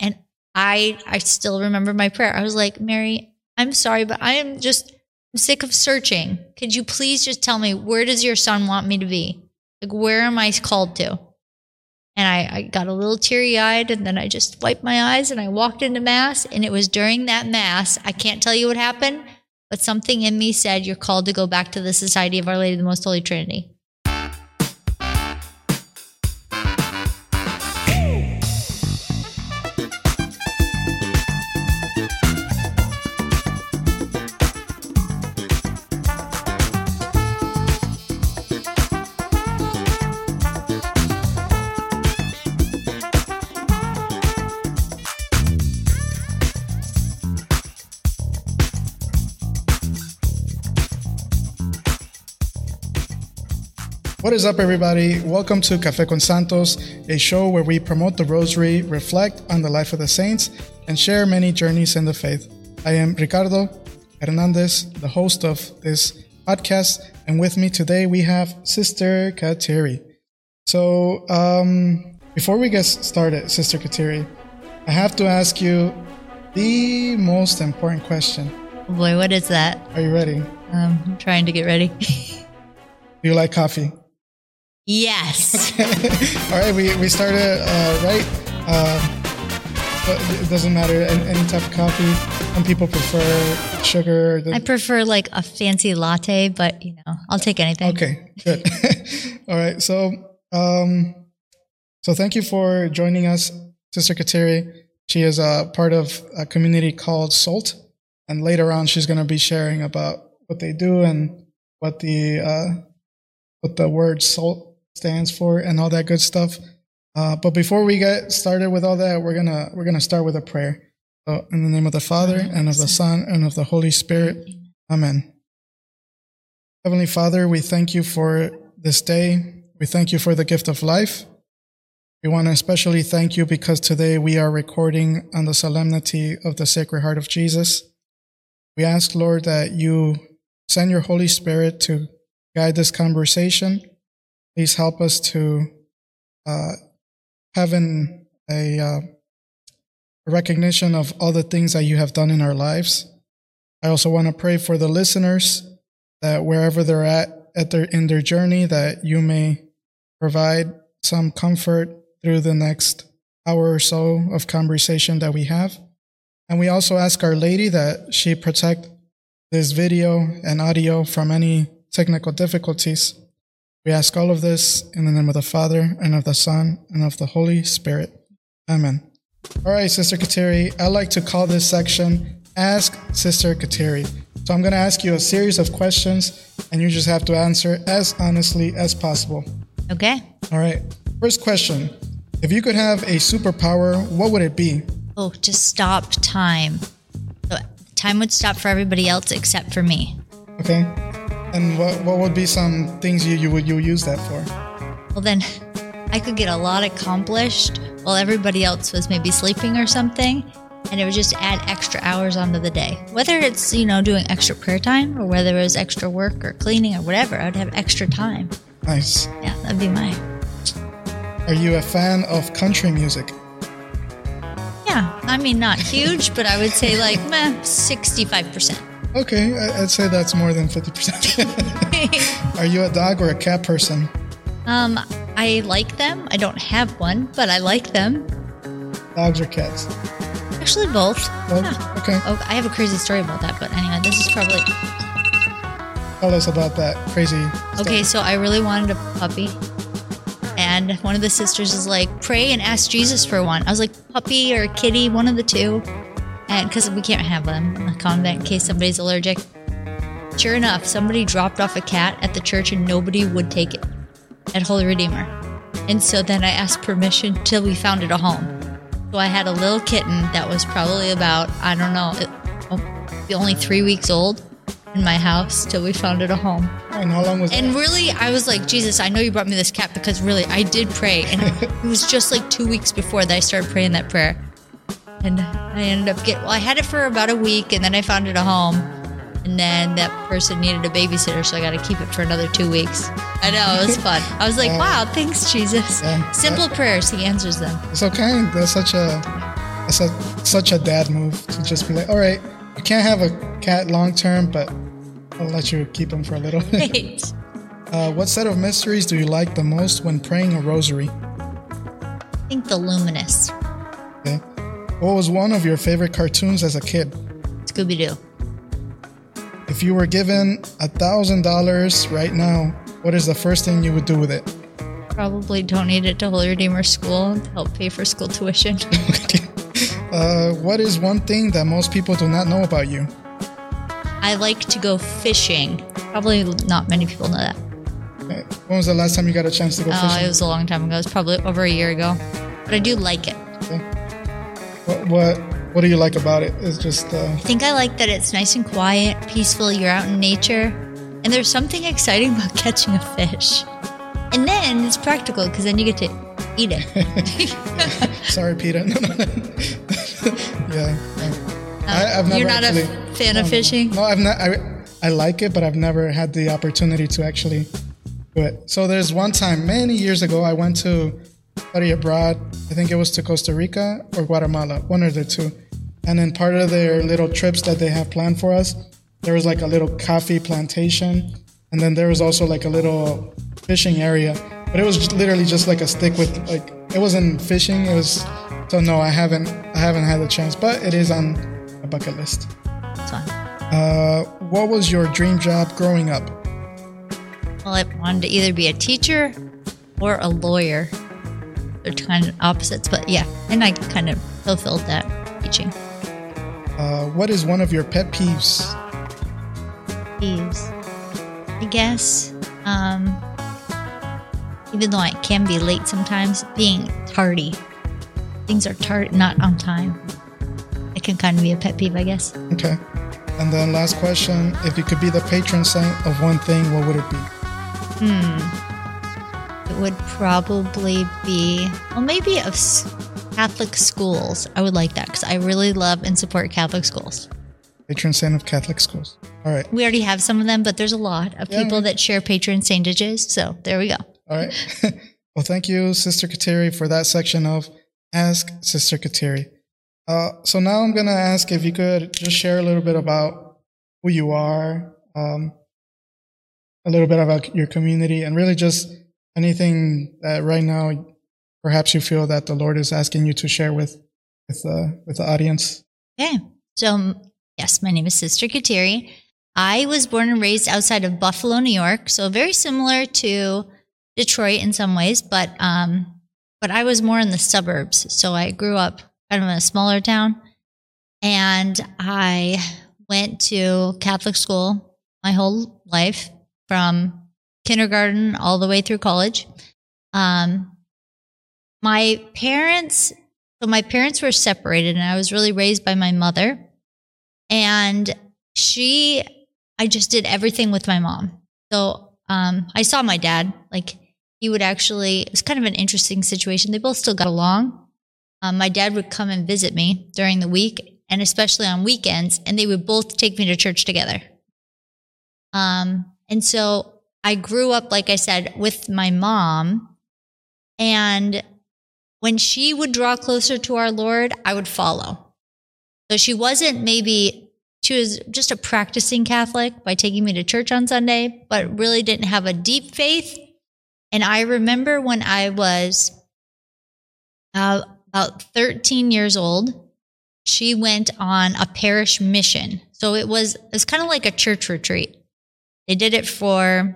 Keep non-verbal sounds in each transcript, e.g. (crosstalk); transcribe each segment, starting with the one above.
And I I still remember my prayer. I was like, Mary, I'm sorry, but I am just I'm sick of searching. Could you please just tell me where does your son want me to be? Like where am I called to? And I, I got a little teary eyed and then I just wiped my eyes and I walked into mass and it was during that mass. I can't tell you what happened, but something in me said you're called to go back to the Society of Our Lady of the Most Holy Trinity. What is up, everybody? Welcome to Cafe con Santos, a show where we promote the rosary, reflect on the life of the saints, and share many journeys in the faith. I am Ricardo Hernandez, the host of this podcast, and with me today we have Sister Kateri. So, um, before we get started, Sister Kateri, I have to ask you the most important question. Oh boy, what is that? Are you ready? Um, I'm trying to get ready. Do you like coffee? Yes. (laughs) All right, we, we started uh, right. Uh, it doesn't matter any, any type of coffee. Some people prefer sugar. I prefer like a fancy latte, but you know, I'll take anything. Okay, good. (laughs) All right, so um, so thank you for joining us, Sister Kateri. She is a part of a community called SOLT, and later on, she's going to be sharing about what they do and what the uh, what the word SOLT stands for and all that good stuff. Uh, but before we get started with all that, we're gonna we're gonna start with a prayer. So in the name of the Father and of the Son and of the Holy Spirit, Amen. Heavenly Father, we thank you for this day. We thank you for the gift of life. We want to especially thank you because today we are recording on the solemnity of the Sacred Heart of Jesus. We ask, Lord, that you send your Holy Spirit to guide this conversation Please help us to uh, have an, a, uh, recognition of all the things that you have done in our lives. I also want to pray for the listeners that wherever they're at, at their, in their journey, that you may provide some comfort through the next hour or so of conversation that we have. And we also ask Our Lady that she protect this video and audio from any technical difficulties. We ask all of this in the name of the Father, and of the Son, and of the Holy Spirit. Amen. All right, Sister Kateri, I like to call this section Ask Sister Kateri. So I'm going to ask you a series of questions, and you just have to answer as honestly as possible. Okay. All right. First question If you could have a superpower, what would it be? Oh, to stop time. So time would stop for everybody else except for me. Okay. And what, what would be some things you, you would you use that for? Well, then I could get a lot accomplished while everybody else was maybe sleeping or something. And it would just add extra hours onto the day. Whether it's, you know, doing extra prayer time or whether it was extra work or cleaning or whatever, I'd have extra time. Nice. Yeah, that'd be my. Are you a fan of country music? Yeah, I mean, not huge, but I would say like meh, 65%. Okay, I'd say that's more than 50%. (laughs) Are you a dog or a cat person? Um, I like them. I don't have one, but I like them. Dogs or cats? Actually, both. Both? Yeah. Okay. Oh, I have a crazy story about that, but anyway, this is probably. Tell us about that crazy. Okay, so I really wanted a puppy. And one of the sisters is like, pray and ask Jesus for one. I was like, puppy or kitty, one of the two because we can't have them in the convent in case somebody's allergic. Sure enough, somebody dropped off a cat at the church and nobody would take it at Holy Redeemer. And so then I asked permission till we found it a home. So I had a little kitten that was probably about, I don't know, it, oh, only three weeks old in my house till we found it a home. And how long was And that? really, I was like, Jesus, I know you brought me this cat because really, I did pray. And (laughs) it was just like two weeks before that I started praying that prayer. And I ended up getting, well, I had it for about a week and then I found it a home. And then that person needed a babysitter, so I got to keep it for another two weeks. I know, it was (laughs) fun. I was like, wow, thanks, Jesus. Yeah. Simple prayers, he answers them. It's okay. That's such a that's a, such a dad move to just be like, all right, you can't have a cat long term, but I'll let you keep him for a little. Right. (laughs) uh, what set of mysteries do you like the most when praying a rosary? I think the luminous. Okay. What was one of your favorite cartoons as a kid? Scooby Doo. If you were given a thousand dollars right now, what is the first thing you would do with it? Probably donate it to Holy Redeemer School to help pay for school tuition. (laughs) uh, what is one thing that most people do not know about you? I like to go fishing. Probably not many people know that. Okay. When was the last time you got a chance to go Oh, fishing? it was a long time ago. It was probably over a year ago. But I do like it. What, what What do you like about it? It's just uh, I think I like that it's nice and quiet, peaceful. You're out in nature. And there's something exciting (laughs) about catching a fish. And then it's practical because then you get to eat it. (laughs) sorry, Peter. (laughs) No, no. no. yeah, I, I've never You're not actually, a fan of fishing? No, I've not. I, I like it, but I've never had the opportunity to actually do it. So there's one time many years ago I went to study abroad. I think it was to Costa Rica or Guatemala, one of the two. And then part of their little trips that they have planned for us, there was like a little coffee plantation, and then there was also like a little fishing area. But it was just literally just like a stick with like it wasn't fishing. It was so no, I haven't I haven't had the chance, but it is on a bucket list. Fun. Uh, what was your dream job growing up? Well, I wanted to either be a teacher or a lawyer. They're kind of opposites, but yeah. And I kind of fulfilled that teaching. Uh, what is one of your pet peeves? Peeves. I guess, um, even though I can be late sometimes, being tardy. Things are tart, not on time. It can kind of be a pet peeve, I guess. Okay. And then last question: If you could be the patron saint of one thing, what would it be? It would probably be, well, maybe of Catholic schools. I would like that because I really love and support Catholic schools. Patron saint of Catholic schools. All right. We already have some of them, but there's a lot of Yeah, people that share patron saintages. So there we go. All right. (laughs) well, thank you, Sister Kateri, for that section of Ask Sister Kateri. Uh, so now I'm going to ask if you could just share a little bit about who you are, um, a little bit about your community, and really just anything that right now perhaps you feel that the Lord is asking you to share with with uh, with the audience. Okay. So, um, yes, my name is Sister Kateri. I was born and raised outside of Buffalo, New York. So very similar to Detroit in some ways, but um, but I was more in the suburbs. So I grew up kind of in a smaller town, and I went to Catholic school my whole life from kindergarten all the way through college. Um, my parents, so my parents were separated, and I was really raised by my mother. And she, I just did everything with my mom. So um, I saw my dad, like, he would actually, it was kind of an interesting situation. They both still got along. Um, my dad would come and visit me during the week and especially on weekends, and they would both take me to church together. Um, and so I grew up, like I said, with my mom. And when she would draw closer to our Lord, I would follow. So she wasn't maybe, she was just a practicing Catholic by taking me to church on Sunday, but really didn't have a deep faith. And I remember when I was uh, about 13 years old, she went on a parish mission. So it was, it was kind of like a church retreat. They did it for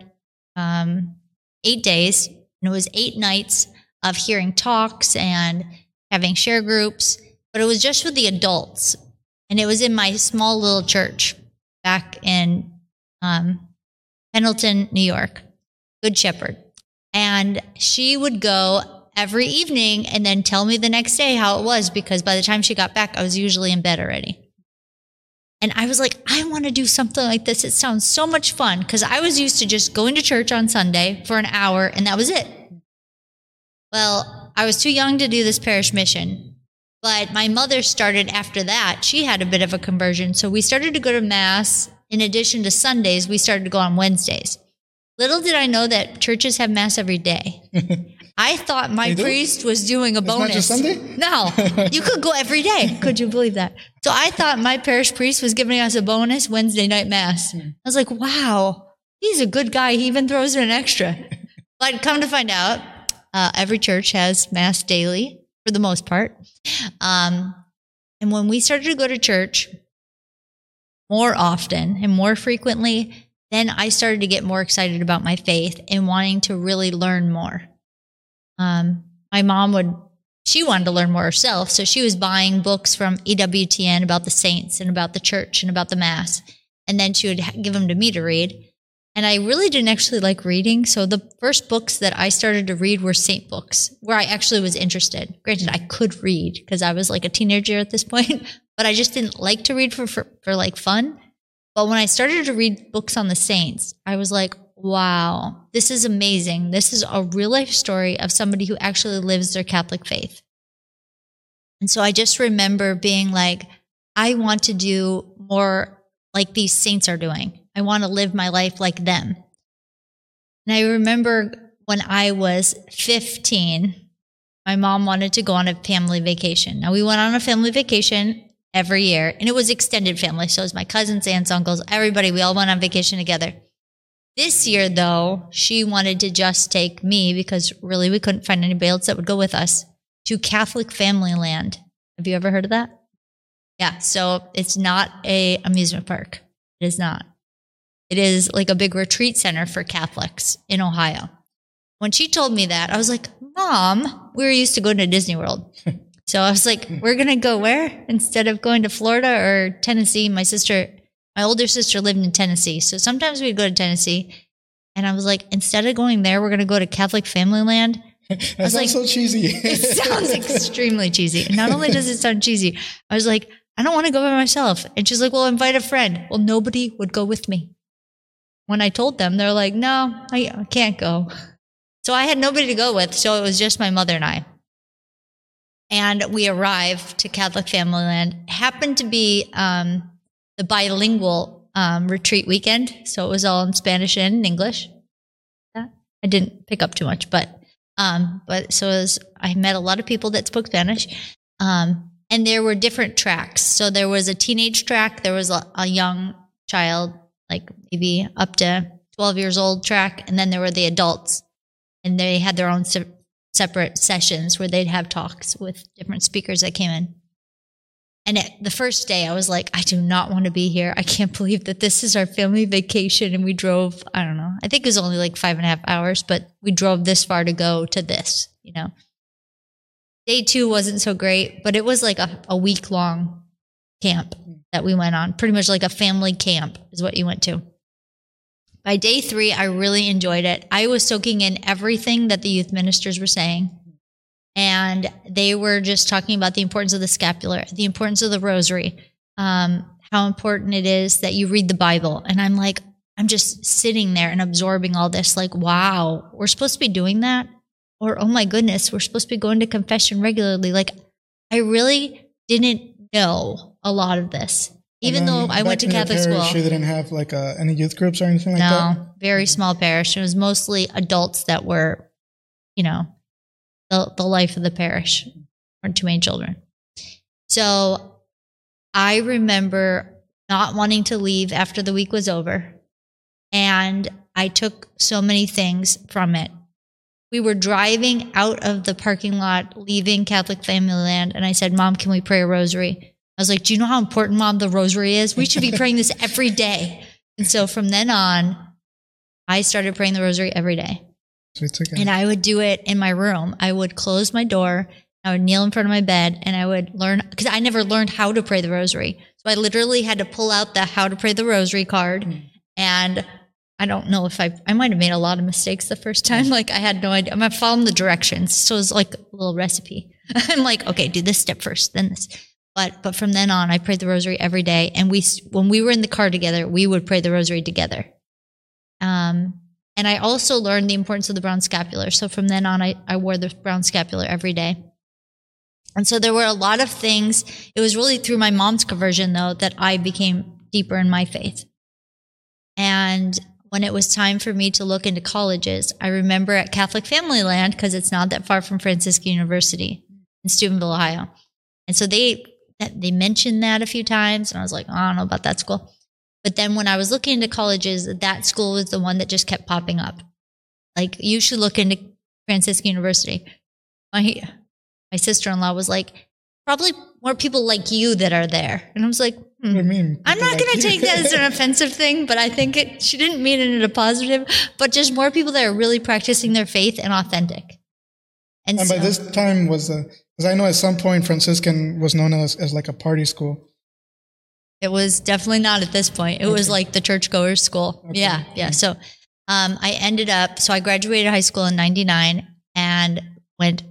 um, eight days, and it was eight nights of hearing talks and having share groups, but it was just with the adults. And it was in my small little church back in um, Pendleton, New York, Good Shepherd. And she would go every evening and then tell me the next day how it was because by the time she got back, I was usually in bed already. And I was like, I want to do something like this. It sounds so much fun because I was used to just going to church on Sunday for an hour and that was it. Well, I was too young to do this parish mission, but my mother started after that. She had a bit of a conversion. So we started to go to Mass. In addition to Sundays, we started to go on Wednesdays. Little did I know that churches have Mass every day. (laughs) I thought my priest was doing a not bonus. just Sunday? No, you could go every day. (laughs) Could you believe that? So I thought my parish priest was giving us a bonus Wednesday night mass. I was like, wow, he's a good guy. He even throws in an extra. (laughs) But come to find out, uh, every church has mass daily for the most part. Um, and when we started to go to church more often and more frequently, then I started to get more excited about my faith and wanting to really learn more. Um, my mom would, she wanted to learn more herself. So she was buying books from EWTN about the saints and about the church and about the mass. And then she would give them to me to read. And I really didn't actually like reading. So the first books that I started to read were saint books where I actually was interested. Granted, I could read because I was like a teenager at this (laughs) point, but I just didn't like to read for, for, for like fun. But when I started to read books on the saints, I was like, wow, this is amazing. This is a real life story of somebody who actually lives their Catholic faith. And so I just remember being like, I want to do more like these saints are doing. I want to live my life like them. And I remember when I was 15, my mom wanted to go on a family vacation. Now, we went on a family vacation every year, and it was extended family. So it was my cousins, aunts, uncles, everybody. We all went on vacation together. This year, though, she wanted to just take me because really we couldn't find anybody else that would go with us to Catholic Family Land. Have you ever heard of that? Yeah. So it's not a amusement park. It is not. It is like a big retreat center for Catholics in Ohio. When she told me that, I was like, Mom, we were used to going to Disney World. (laughs) so I was like, We're going to go where? Instead of going to Florida or Tennessee, my sister, my older sister lived in Tennessee. So sometimes we'd go to Tennessee. And I was like, Instead of going there, we're going to go to Catholic Family Land. (laughs) That sounds like- so cheesy. (laughs) It sounds (laughs) extremely cheesy. And not only does it sound cheesy, I was like, I don't want to go by myself. And she's like, Well, invite a friend. Well, nobody would go with me. When I told them, they're like, No, I, I can't go. So I had nobody to go with. So it was just my mother and I. And we arrived to Catholic Family Land. Happened to be um, the bilingual um, retreat weekend. So it was all in Spanish and in English. Yeah, I didn't pick up too much, but um, but so I met a lot of people that spoke Spanish. Um, and there were different tracks. So there was a teenage track, there was a, a young child, like maybe up to 12 years old track, and then there were the adults. And they had their own se- separate sessions where they'd have talks with different speakers that came in. And the first day, I was like, I do not want to be here. I can't (laughs) believe that this is our family vacation. And we drove, I don't know, I think it was only like five and a half hours, but we drove this far to go to this, you know. Day two wasn't so great, but it was like a, a week long camp that we went on. Pretty much like a family camp is what you went to. By day three, I really enjoyed it. I was soaking in everything that the youth ministers were saying. And they were just talking about the importance of the scapular, the importance of the rosary, um, how important it is that you read the Bible. And I'm like, I'm just sitting there and absorbing all this, like, wow, we're supposed to be doing that? Or, oh my goodness, we're supposed to be going to confession regularly. Like, I really didn't know a lot of this. Even though I went to Catholic parish, school. You didn't have like uh, any youth groups or anything like that. No, very small parish. It was mostly adults that were, you know, the, the life of the parish, weren't too many children. So I remember not wanting to leave after the week was over. And I took so many things from it. We were driving out of the parking lot, leaving Catholic Family Land, and I said, Mom, can we pray a rosary? I was like, Do you know how important, Mom, the rosary is? We should be (laughs) praying this every day. And so from then on, I started praying the rosary every day. Okay. And I would do it in my room. I would close my door. I would kneel in front of my bed and I would learn because I never learned how to pray the rosary. So I literally had to pull out the how to pray the rosary card. And I don't know if I, I might have made a lot of mistakes the first time. Like I had no idea. I'm following the directions. So it's like a little recipe. (laughs) I'm like, okay, do this step first, then this. But, but from then on, I prayed the rosary every day. And we, when we were in the car together, we would pray the rosary together. Um, and I also learned the importance of the brown scapular. So from then on, I, I wore the brown scapular every day. And so there were a lot of things. It was really through my mom's conversion, though, that I became deeper in my faith. And when it was time for me to look into colleges, I remember at Catholic Family Land, because it's not that far from Franciscan University in Steubenville, Ohio. And so they they mentioned that a few times, and I was like, oh, I don't know about that school. But then when I was looking into colleges, that school was the one that just kept popping up. Like, you should look into Franciscan University. My my sister in law was like, probably more people like you that are there. And I was like, hmm. What do you mean? I'm not Like going to take that as an (laughs) offensive thing, but I think it, she didn't mean it in a positive, but just more people that are really practicing their faith and authentic. And, And so, by this time was because I know at some point Franciscan was known as, as like a party school. It was definitely not at this point. It was like the churchgoers school. Okay. Yeah. Yeah. So, um, I ended up, so I graduated high school in 99 and went,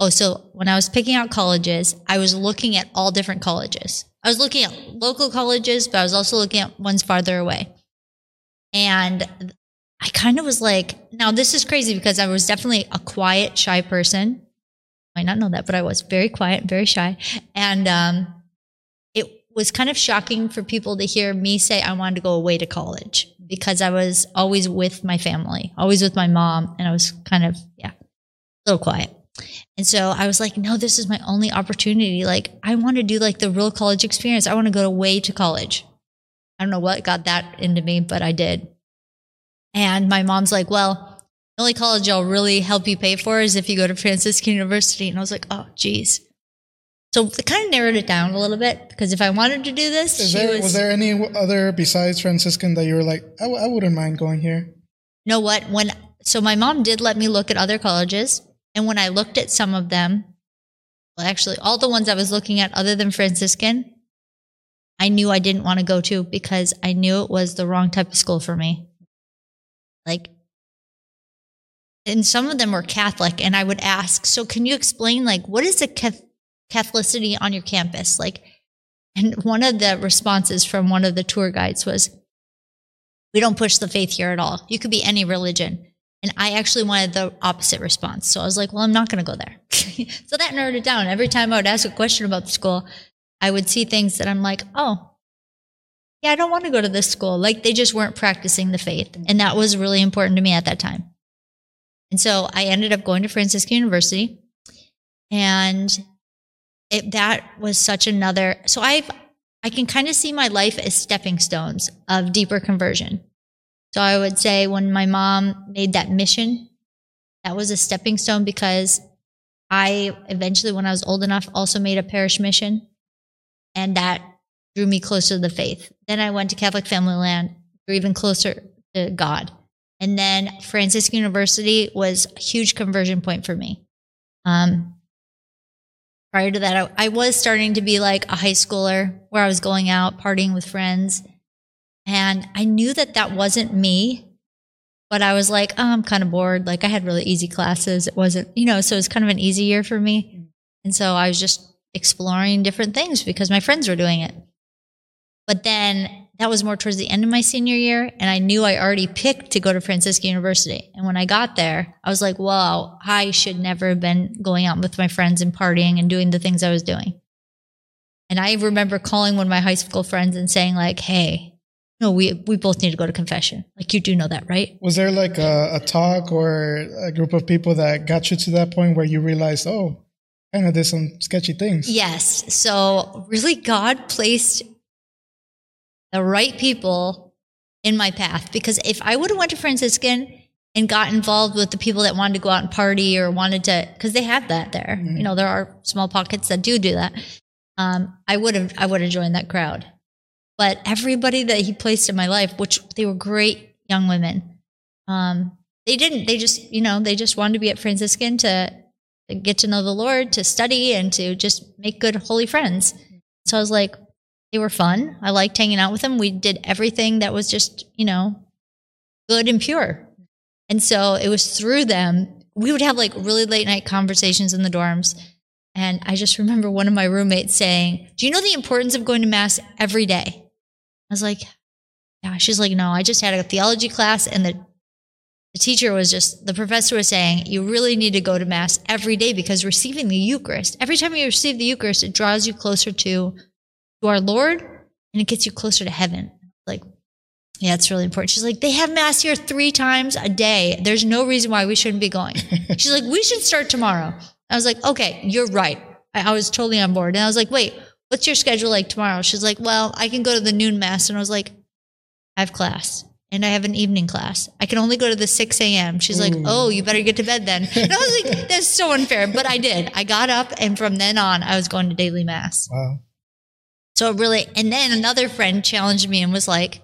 oh, so when I was picking out colleges, I was looking at all different colleges. I was looking at local colleges, but I was also looking at ones farther away. And I kind of was like, now this is crazy because I was definitely a quiet, shy person. Might not know that, but I was very quiet, very shy. And um, was kind of shocking for people to hear me say I wanted to go away to college because I was always with my family, always with my mom. And I was kind of, yeah, a little quiet. And so I was like, no, this is my only opportunity. Like, I want to do like the real college experience. I want to go away to college. I don't know what got that into me, but I did. And my mom's like, well, the only college I'll really help you pay for is if you go to Franciscan University. And I was like, oh, geez. So it kind of narrowed it down a little bit because if I wanted to do this, Is she there was, was there any other besides Franciscan that you were like I, w- I wouldn't mind going here? you know what? When so my mom did let me look at other colleges, and when I looked at some of them, well, actually, all the ones I was looking at other than Franciscan, I knew I didn't want to go to because I knew it was the wrong type of school for me. Like, and some of them were Catholic, and I would ask, "So, can you explain like what is a Cath- Catholicity on your campus?" Like, and one of the responses from one of the tour guides was, "We don't push the faith here at all. You could be any religion." And I actually wanted the opposite response. So I was like, well, I'm not going to go there. (laughs) so that narrowed it down. Every time I would ask a question about the school, I would see things that I'm like, oh, yeah, I don't want to go to this school. Like they just weren't practicing the faith. Mm-hmm. And that was really important to me at that time. And so I ended up going to Franciscan University. And it, that was such another. So I've, I can kind of see my life as stepping stones of deeper conversion. So I would say when my mom made that mission, that was a stepping stone because I eventually, when I was old enough, also made a parish mission. And that drew me closer to the faith. Then I went to Catholic Family Land, grew even closer to God. And then Franciscan University was a huge conversion point for me. Um, prior to that, I, I was starting to be like a high schooler where I was going out, partying with friends. And I knew that that wasn't me, but I was like, oh, I'm kind of bored. Like I had really easy classes. It wasn't, you know, so it was kind of an easy year for me. And so I was just exploring different things because my friends were doing it. But then that was more towards the end of my senior year. And I knew I already picked to go to Franciscan University. And when I got there, I was like, wow, I should never have been going out with my friends and partying and doing the things I was doing. And I remember calling one of my high school friends and saying, like, hey, no, we, we both need to go to confession. Like, you do know that, right? Was there like a, a talk or a group of people that got you to that point where you realized, oh, kind of did some sketchy things? Yes. So, really, God placed the right people in my path because if I would have went to Franciscan and got involved with the people that wanted to go out and party or wanted to, because they have that there. Mhm. You know, there are small pockets that do do that. Um, I would have, I would have joined that crowd. But everybody that he placed in my life, which they were great young women, um, they didn't. They just, you know, they just wanted to be at Franciscan to, to get to know the Lord, to study, and to just make good, holy friends. So I was like, they were fun. I liked hanging out with them. We did everything that was just, you know, good and pure. And so it was through them. We would have like really late night conversations in the dorms. And I just remember one of my roommates saying, Do you know the importance of going to Mass every day? I was like, Yeah. She's like, No, I just had a theology class and the, the teacher was just, the professor was saying, You really need to go to Mass every day because receiving the Eucharist, every time you receive the Eucharist, it draws you closer to, to our Lord and it gets you closer to heaven. Like, Yeah, it's really important. She's like, they have mass here three times a day. There's no reason why we shouldn't be going. (laughs) She's like, we should start tomorrow. I was like, okay, you're right. I, I was totally on board. And I was like, wait, what's your schedule like tomorrow? She's like, well, I can go to the noon mass. And I was like, I have class and I have an evening class. I can only go to the 6 a.m. She's like, oh, you better get to bed then. (laughs) And I was like, that's so unfair. But I did. I got up and from then on, I was going to daily mass. Wow. So it really, and then another friend challenged me and was like,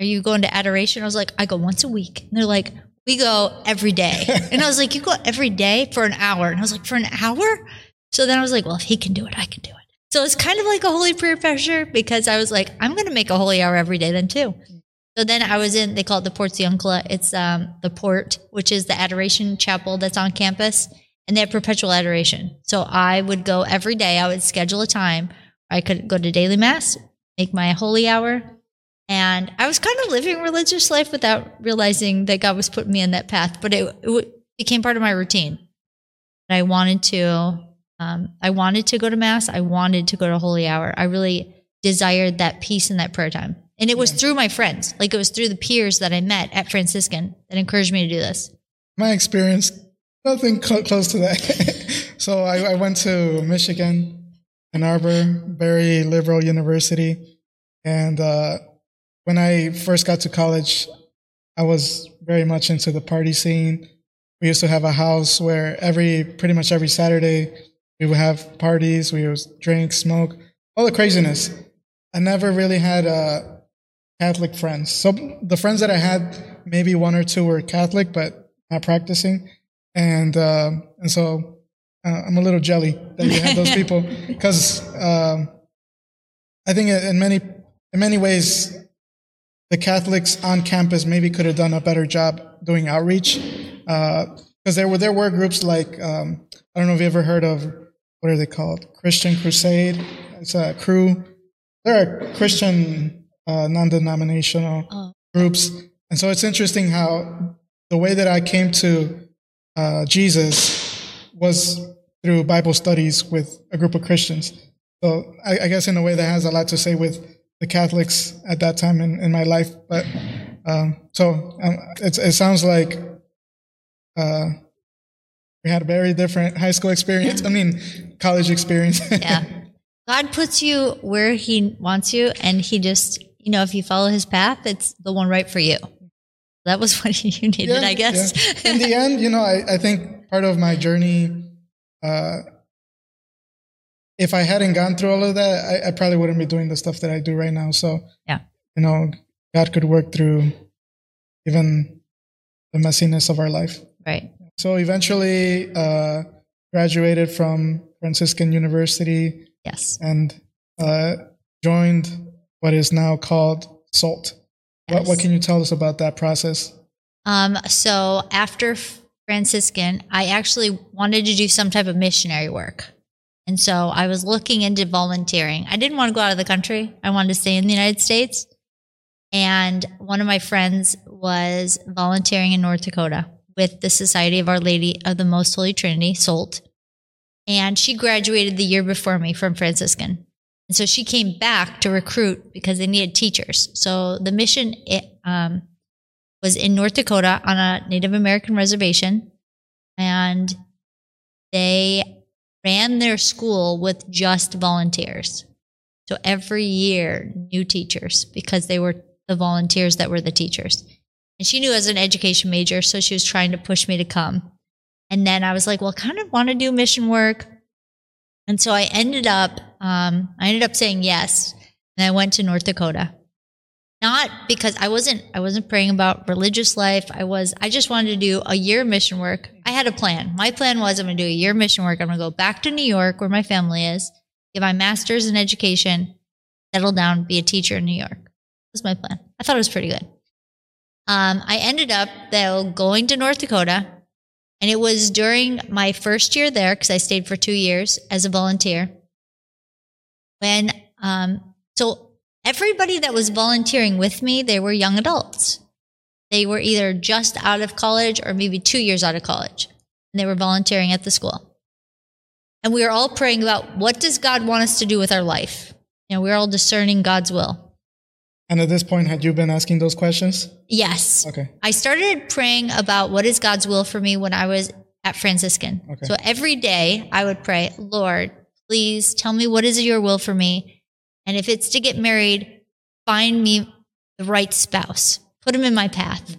Are you going to adoration? I was like, I go once a week. And they're like, We go every day. (laughs) And I was like, You go every day for an hour. And I was like, For an hour? So then I was like, Well, if he can do it, I can do it. So it's kind of like a holy prayer pressure because I was like, I'm going to make a holy hour every day then too. So then I was in, they call it the Portiuncula. It's um, the port, which is the adoration chapel that's on campus. And they have perpetual adoration. So I would go every day. I would schedule a time. I could go to daily mass, make my holy hour. And I was kind of living religious life without realizing that God was putting me in that path. But it, it became part of my routine. And I wanted to, um, I wanted to go to mass. I wanted to go to holy hour. I really desired that peace and that prayer time. And it was through my friends, like it was through the peers that I met at Franciscan that encouraged me to do this. My experience, nothing cl- close to that. (laughs) so I, I went to Michigan, Ann Arbor, very liberal university. And uh, when I first got to college, I was very much into the party scene. We used to have a house where every, pretty much every Saturday, we would have parties, we would drink, smoke, all the craziness. I never really had uh, Catholic friends. So the friends that I had, maybe one or two were Catholic, but not practicing. And, uh, and so uh, I'm a little jelly that you have those (laughs) people because um, I think in many, in many ways, the Catholics on campus maybe could have done a better job doing outreach because there were there were groups like um, I don't know if you ever heard of what are they called Christian Crusade. It's a crew. There are Christian uh, non-denominational Oh. groups, and so it's interesting how the way that I came to uh, Jesus was through Bible studies with a group of Christians. So I, I guess in a way that has a lot to say with the Catholics at that time in, in my life. But um, so um, it's, it sounds like uh, we had a very different high school experience. I mean, college experience. (laughs) Yeah. God puts you where he wants you and he just, you know, if you follow his path, it's the one right for you. That was (laughs) what you needed, I guess. yeah. In the end, you know, I, I think part of my journey, uh, if I hadn't gone through all of that, I, I probably wouldn't be doing the stuff that I do right now. So, Yeah. you know, God could work through even the messiness of our life. right. So eventually, uh, graduated from Franciscan University Yes. and uh, joined what is now called SOLT. What, what can you tell us about that process? Um, so after Franciscan, I actually wanted to do some type of missionary work. And so I was looking into volunteering. I didn't want to go out of the country. I wanted to stay in the United States. And one of my friends was volunteering in North Dakota with the Society of Our Lady of the Most Holy Trinity, SOLT. And she graduated the year before me from Franciscan. And so she came back to recruit because they needed teachers. So the mission it, um, was in North Dakota on a Native American reservation. And they ran their school with just volunteers. So every year, new teachers because they were the volunteers that were the teachers. And she knew as an education major, so she was trying to push me to come. And then I was like, well, kind of want to do mission work. And so I ended up, um, I ended up saying yes. And I went to North Dakota. Not because I wasn't, I wasn't praying about religious life. I was, I just wanted to do a year mission work. I had a plan. My plan was I'm going to do a year mission work. I'm going to go back to New York where my family is, get my master's in education, settle down, be a teacher in New York. That was my plan. I thought it was pretty good. Um, I ended up though going to North Dakota, and it was during my first year there because I stayed for two years as a volunteer. When um, so everybody that was volunteering with me, they were young adults. They were either just out of college or maybe two years out of college, and they were volunteering at the school. And we were all praying about what does God want us to do with our life. You know, we were all discerning God's will. And at this point, had you been asking those questions? Yes. Okay. I started praying about what is God's will for me when I was at Franciscan. Okay. So every day I would pray, Lord, please tell me what is your will for me. And if it's to get married, find me the right spouse, put him in my path.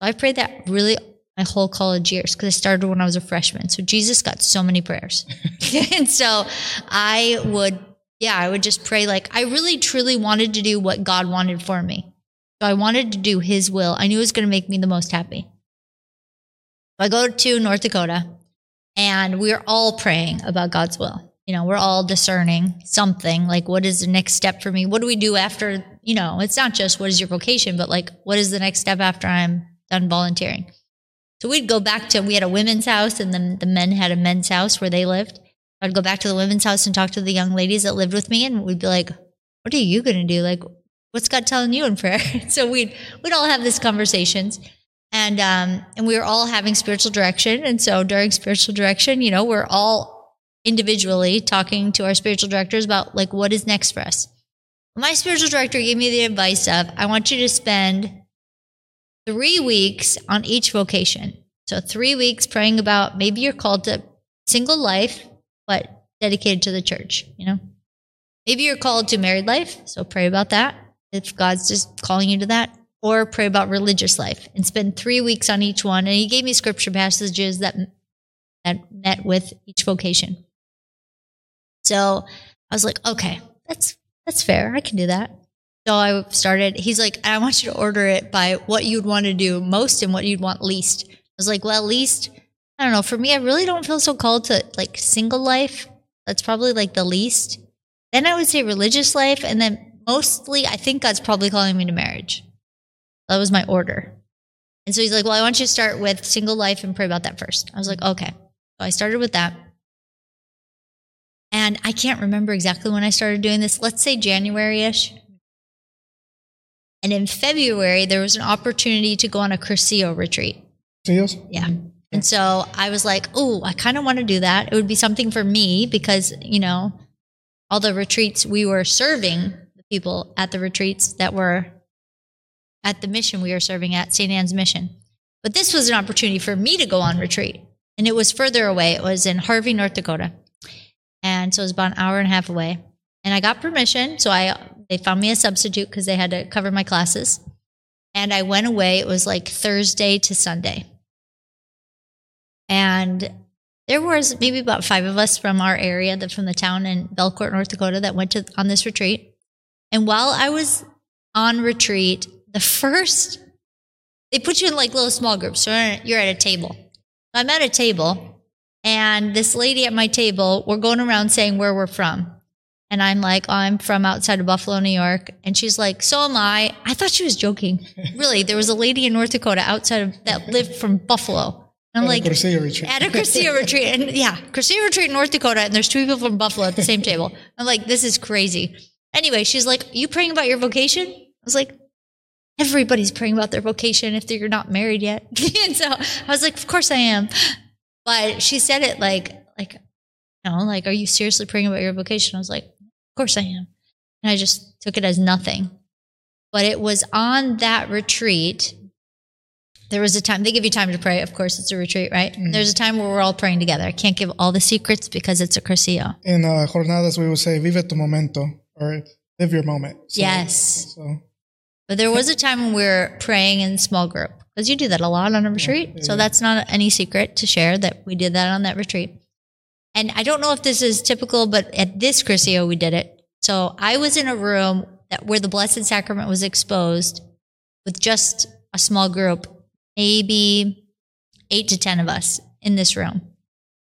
I prayed that really my whole college years because I started when I was a freshman. So Jesus got so many prayers. (laughs) and so I would, yeah, I would just pray like I really truly wanted to do what God wanted for me. So I wanted to do his will. I knew it was going to make me the most happy. So I go to North Dakota and we're all praying about God's will. You know, we're all discerning something like what is the next step for me? What do we do after, you know, it's not just what is your vocation, but like what is the next step after I'm done volunteering? So we'd go back to, we had a women's house and then the men had a men's house where they lived. I'd go back to the women's house and talk to the young ladies that lived with me and we'd be like, what are you going to do? Like, what's God telling you in prayer? (laughs) so we'd, we'd all have these conversations and, um, and we were all having spiritual direction. And so during spiritual direction, you know, we're all individually talking to our spiritual directors about like, what is next for us? My spiritual director gave me the advice of, I want you to spend three weeks on each vocation. So three weeks praying about maybe you're called to single life, but dedicated to the church, you know? Maybe you're called to married life, so pray about that if God's just calling you to that, or pray about religious life and spend three weeks on each one. And he gave me scripture passages that that met with each vocation. So I was like, okay, that's that's fair. I can do that. So I started, he's like, I want you to order it by what you'd want to do most and what you'd want least. I was like, well, least, I don't know. For me, I really don't feel so called to like single life. That's probably like the least. Then I would say religious life. And then mostly, I think God's probably calling me to marriage. That was my order. And so he's like, well, I want you to start with single life and pray about that first. I was like, okay. So I started with that. And I can't remember exactly when I started doing this. Let's say January ish. And in February, there was an opportunity to go on a Cursillo retreat. Seals? Yeah. Mm-hmm. And so I was like, oh, I kind of want to do that. It would be something for me because, you know, all the retreats we were serving the people at the retreats that were at the mission we were serving at, St. Anne's Mission. But this was an opportunity for me to go on retreat. And it was further away. It was in Harvey, North Dakota. And so it was about an hour and a half away. And I got permission. So I they found me a substitute because they had to cover my classes. And I went away. It was like Thursday to Sunday. And there was maybe about five of us from our area, that from the town in Belcourt, North Dakota, that went to on this retreat. And while I was on retreat, the first they put you in like little small groups. So you're at a table. I'm at a table, and this lady at my table, we're going around saying where we're from. And I'm like, oh, I'm from outside of Buffalo, New York. And she's like, so am I. I thought she was joking. (laughs) really, there was a lady in North Dakota outside of that lived from Buffalo. And I'm At a like, Cursillo retreat. at a Cursillo (laughs) retreat. And yeah, Cursillo retreat in North Dakota. And there's two people from Buffalo at the same table. I'm like, this is crazy. Anyway, she's like, you praying about your vocation? I was like, everybody's praying about their vocation if they're not married yet. (laughs) and so I was like, of course I am. But she said it like, like, you know, like, are you seriously praying about your vocation? I was like, of course I am. And I just took it as nothing. But it was on that retreat. There was a time, they give you time to pray. Of course, it's a retreat, right? There's a time where we're all praying together. I can't give all the secrets because it's a Cursillo. In uh, jornadas, we would say, vive tu momento, or live your moment. So- Yes. So, But there was a time when we were praying in small group because you do that a lot on a retreat. So mm-hmm. that's not any secret to share that we did that on that retreat. And I don't know if this is typical, but at this Cursillo, we did it. So I was in a room that where the Blessed Sacrament was exposed with just a small group, maybe eight to 10 of us in this room.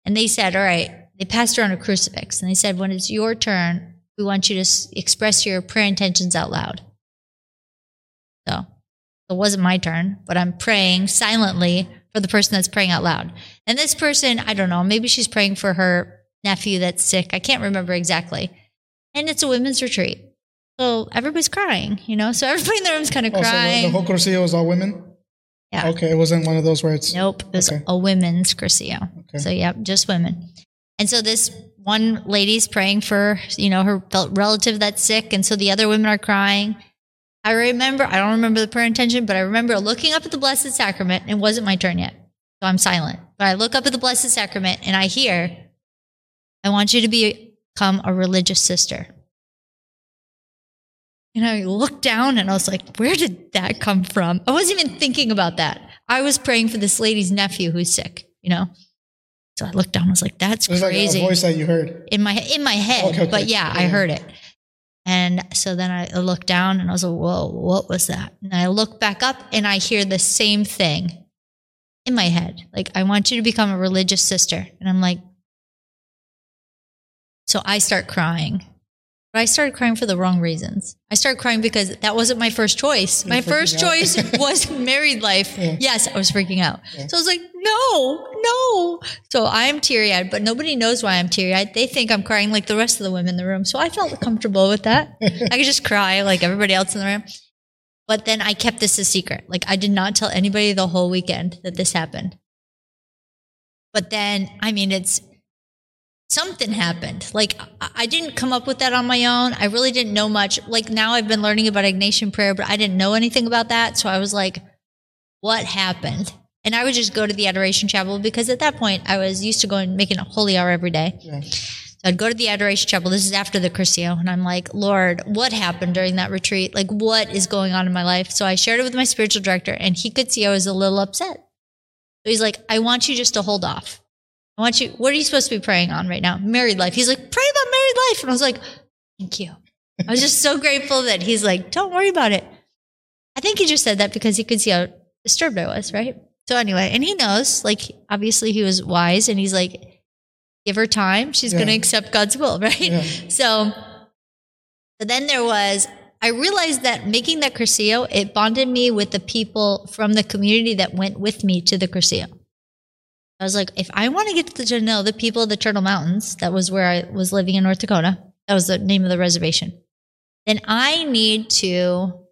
And they said, all right, they passed around a crucifix and they said, when it's your turn, we want you to s- express your prayer intentions out loud. So it wasn't my turn, but I'm praying silently for the person that's praying out loud. And this person, I don't know, maybe she's praying for her nephew that's sick. I can't remember exactly. And it's a women's retreat. So everybody's crying, you know? So (laughs) everybody in the room's kind of oh, so the, crying. the whole Cursillo was all women? yeah. Okay, it wasn't one of those where it's. Nope. It was Okay. a women's Cursillo. Okay. So, yeah, just women. And so this one lady's praying for, you know, her relative that's sick. And so the other women are crying. I remember, I don't remember the prayer intention, but I remember looking up at the Blessed Sacrament. It wasn't my turn yet. So I'm silent. But I look up at the Blessed Sacrament and I hear, I want you to become a religious sister. And I looked down and I was like, where did that come from? I wasn't even thinking about that. I was praying for this lady's nephew who's sick, you know? So I looked down and was like, that's crazy. It was like a voice that you heard. in my in my head. Okay, okay. But yeah, I heard it. And so then I looked down and I was like, whoa, what was that? And I look back up and I hear the same thing in my head. Like, I want you to become a religious sister. And I'm like, so I start crying. But I started crying for the wrong reasons. I started crying because that wasn't my first choice. You're My first out. choice (laughs) was married life. Yeah. Yes, I was freaking out. Yeah. So I was like, no, no. So I'm teary eyed, but nobody knows why I'm teary eyed. They think I'm crying like the rest of the women in the room. So I felt comfortable with that. (laughs) I could just cry like everybody else in the room. But then I kept this a secret. Like I did not tell anybody the whole weekend that this happened. But then, I mean, it's something happened. Like I- didn't come up with that on my own. I really didn't know much. Like now I've been learning about Ignatian prayer, but I didn't know anything about that. So I was like, what happened? And I would just go to the adoration chapel because at that point I was used to going making a holy hour every day. Yeah. So I'd go to the adoration chapel. This is after the Cursillo. and I'm like, Lord, what happened during that retreat? Like, what is going on in my life? So I shared it with my spiritual director, and he could see I was a little upset. So he's like, I want you just to hold off. I want you. What are you supposed to be praying on right now? Married life. He's like, pray about married life, and I was like, thank you. I was just so (laughs) grateful that he's like, don't worry about it. I think he just said that because he could see how disturbed I was, right? So anyway, and he knows, like, obviously he was wise, and he's like, give her time. She's going to accept God's will, (laughs) right? Yeah. So, but then there was, I realized that making that Cursillo, it bonded me with the people from the community that went with me to the Cursillo. I was like, if I want to get to know the people of the Turtle Mountains, that was where I was living in North Dakota, that was the name of the reservation, then I need to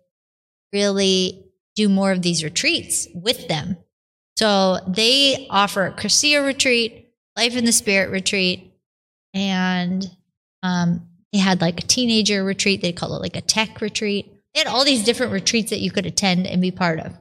really do more of these retreats with them. So they offer a Cursillo retreat, Life in the Spirit retreat, and um, they had like a teenager retreat. They call it like a tech retreat. They had all these different retreats that you could attend and be part of.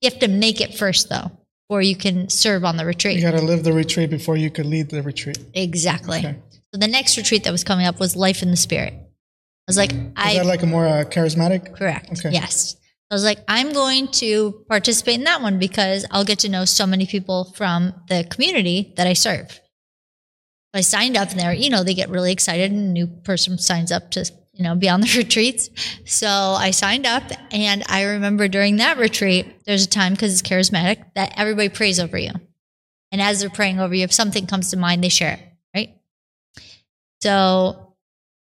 You have to make it first, though, or you can serve on the retreat. You got to live the retreat before you could lead the retreat. Exactly. Okay. So the next retreat that was coming up was Life in the Spirit. I was like, Is I that like a more uh, charismatic? Correct. Okay. Yes. I was like, I'm going to participate in that one because I'll get to know so many people from the community that I serve. I signed up and they're, you know, they get really excited and a new person signs up to, you know, be on the (laughs) retreats. So I signed up and I remember during that retreat, there's a time because it's charismatic that everybody prays over you. And as they're praying over you, if something comes to mind, they share it, right? So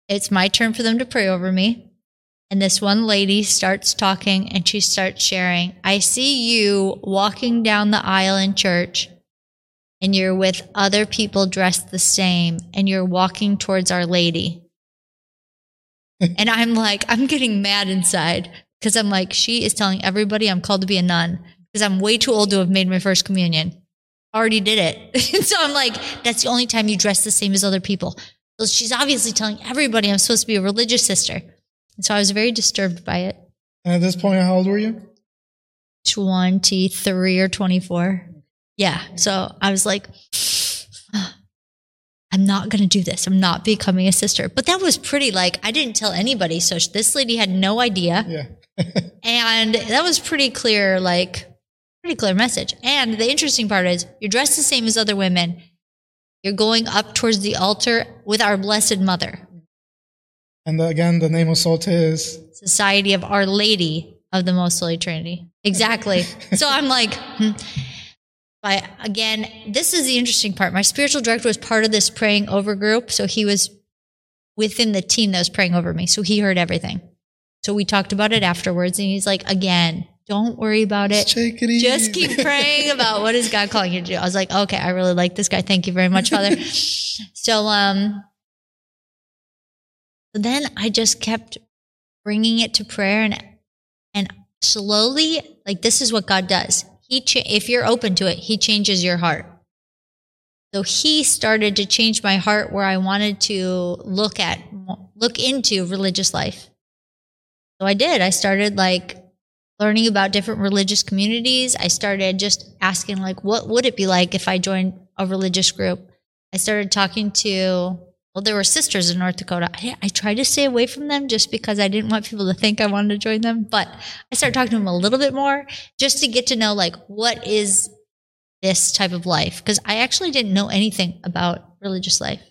it's my turn for them to pray over me. And this one lady starts talking and she starts sharing. I see you walking down the aisle in church and you're with other people dressed the same and you're walking towards Our Lady. And I'm like, I'm getting mad inside because I'm like, she is telling everybody I'm called to be a nun because I'm way too old to have made my first communion. Already did it. (laughs) so I'm like, that's the only time you dress the same as other people. So she's obviously telling everybody I'm supposed to be a religious sister. And so I was very disturbed by it. And at this point, how old were you? 23 or 24. Yeah. So I was like, I'm not going to do this. I'm not becoming a sister. But that was pretty like, I didn't tell anybody. So this lady had no idea. Yeah. (laughs) And that was pretty clear, like, pretty clear message. And the interesting part is you're dressed the same as other women. You're going up towards the altar with our Blessed Mother, And again, the name of Solta is Society of Our Lady of the Most Holy Trinity. Exactly. (laughs) so I'm like, hmm. But again, this is the interesting part. My spiritual director was part of this praying over group. So he was within the team that was praying over me. So he heard everything. So we talked about it afterwards. And he's like, again, don't worry about it. It. Just keep (laughs) praying about what is God calling you to do. I was like, okay, I really like this guy. Thank you very much, Father. (laughs) so, um, then I just kept bringing it to prayer and, and slowly, like this is what God does. He, cha- if you're open to it, he changes your heart. So he started to change my heart where I wanted to look at, look into religious life. So I did. I started like learning about different religious communities. I started just asking like what would it be like if I joined a religious group? I started talking to well, there were sisters in North Dakota. I, I, tried to stay away from them just because I didn't want people to think I wanted to join them. But I started talking to them a little bit more just to get to know like what is this type of life because I actually didn't know anything about religious life.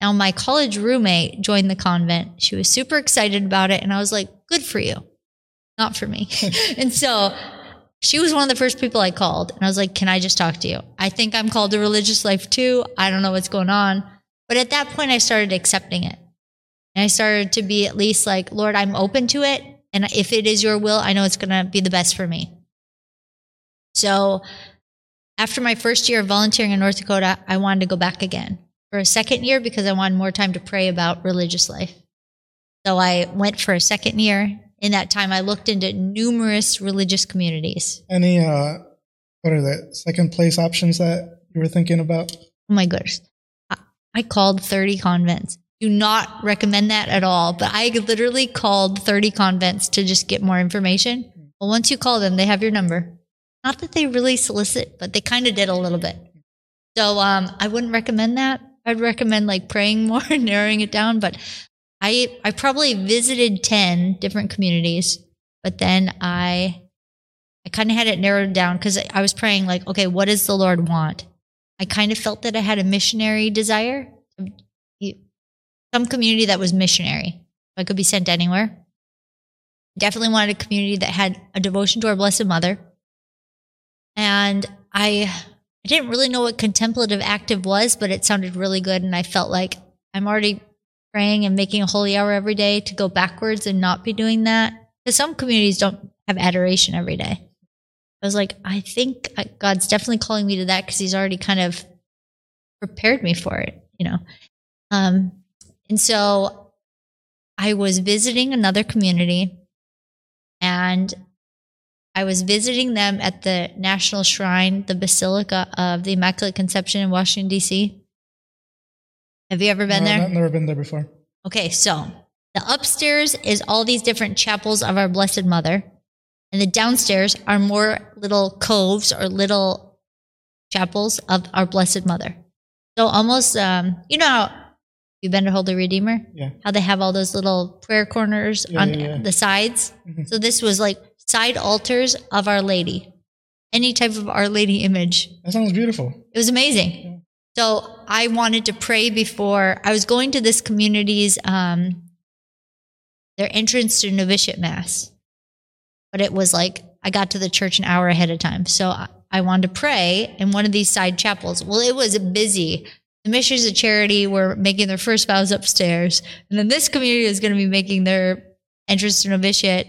Now, my college roommate joined the convent. She was super excited about it. And I was like, good for you. Not for me. (laughs) and so she was one of the first people I called. And I was like, can I just talk to you? I think I'm called to religious life too. I don't know what's going on. But at that point, I started accepting it. And I started to be at least like, Lord, I'm open to it. And if it is your will, I know it's going to be the best for me. So after my first year of volunteering in North Dakota, I wanted to go back again for a second year because I wanted more time to pray about religious life. So I went for a second year. In that time, I looked into numerous religious communities. Any, uh, what are the second place options that you were thinking about? Oh my goodness. I, called 30 convents. Do not recommend that at all, but I literally called 30 convents to just get more information. Well, once you call them, they have your number. Not that they really solicit, but they kind of did a little bit. So um, I wouldn't recommend that. I'd recommend like praying (laughs) more and narrowing it down. But I I probably visited ten different communities, but then I I kind of had it narrowed down because I was praying like, okay, what does the Lord want? I kind of felt that I had a missionary desire, some community that was missionary. I could be sent anywhere. Definitely wanted a community that had a devotion to our Blessed Mother. And I I didn't really know what contemplative active was, but it sounded really good. And I felt like I'm already praying and making a holy hour every day to go backwards and not be doing that. Because some communities don't have adoration every day. I was like, I think God's definitely calling me to that because He's already kind of prepared me for it, you know. Um, and so I was visiting another community and I was visiting them at the National Shrine, the Basilica of the Immaculate Conception in Washington, D.C. Have you ever been no, there? I've never been there before. Okay, so the upstairs is all these different chapels of our Blessed Mother, and the downstairs are more little coves or little chapels of our Blessed Mother. So almost, um, you know how you've been to Holy Redeemer? Yeah. How they have all those little prayer corners yeah, on yeah, yeah. the sides? Mm-hmm. So this was like side altars of Our Lady, any type of Our Lady image. That sounds beautiful. It was amazing. So I wanted to pray before I was going to this community's um, their entrance to novitiate mass, but it was like I got to the church an hour ahead of time, so I, wanted to pray in one of these side chapels. Well, it was busy. The missions of charity were making their first vows upstairs, and then this community is going to be making their entrance to novitiate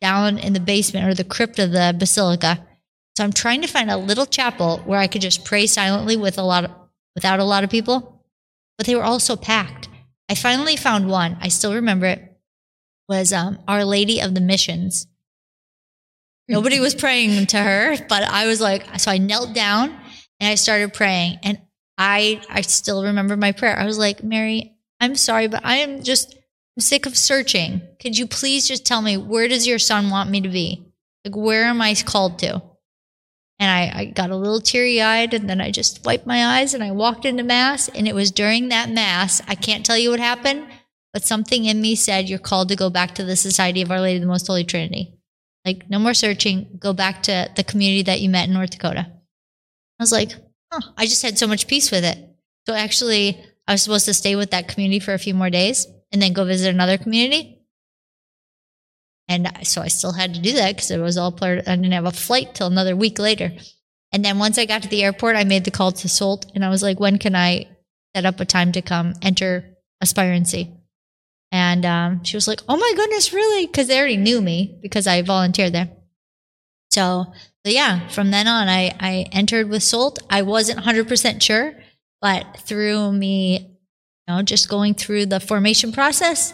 down in the basement or the crypt of the basilica. So I'm trying to find a little chapel where I could just pray silently with a lot of, without a lot of people, but they were all so packed. I finally found one. I still remember it. Was um, Our Lady of the Missions. Nobody was praying to her, but I was like, so I knelt down and I started praying, and I I still remember my prayer. I was like, Mary, I'm sorry, but I am just I'm sick of searching. Could you please just tell me where does your son want me to be? Like where am I called to? And I, I got a little teary eyed and then I just wiped my eyes and I walked into mass and it was during that mass, I can't tell you what happened, but something in me said you're called to go back to the Society of Our Lady of the Most Holy Trinity. Like no more searching, go back to the community that you met in North Dakota. I was like, huh, I just had so much peace with it. So actually, I was supposed to stay with that community for a few more days and then go visit another community. And so I still had to do that because it was all part. I didn't have a flight till another week later. And then once I got to the airport, I made the call to SOLT and I was like, when can I set up a time to come enter aspirancy? And um, she was like, oh my goodness, really? Because they already knew me because I volunteered there. So, so yeah, from then on, I, I entered with SOLT. I wasn't 100% sure, but through me know, just going through the formation process,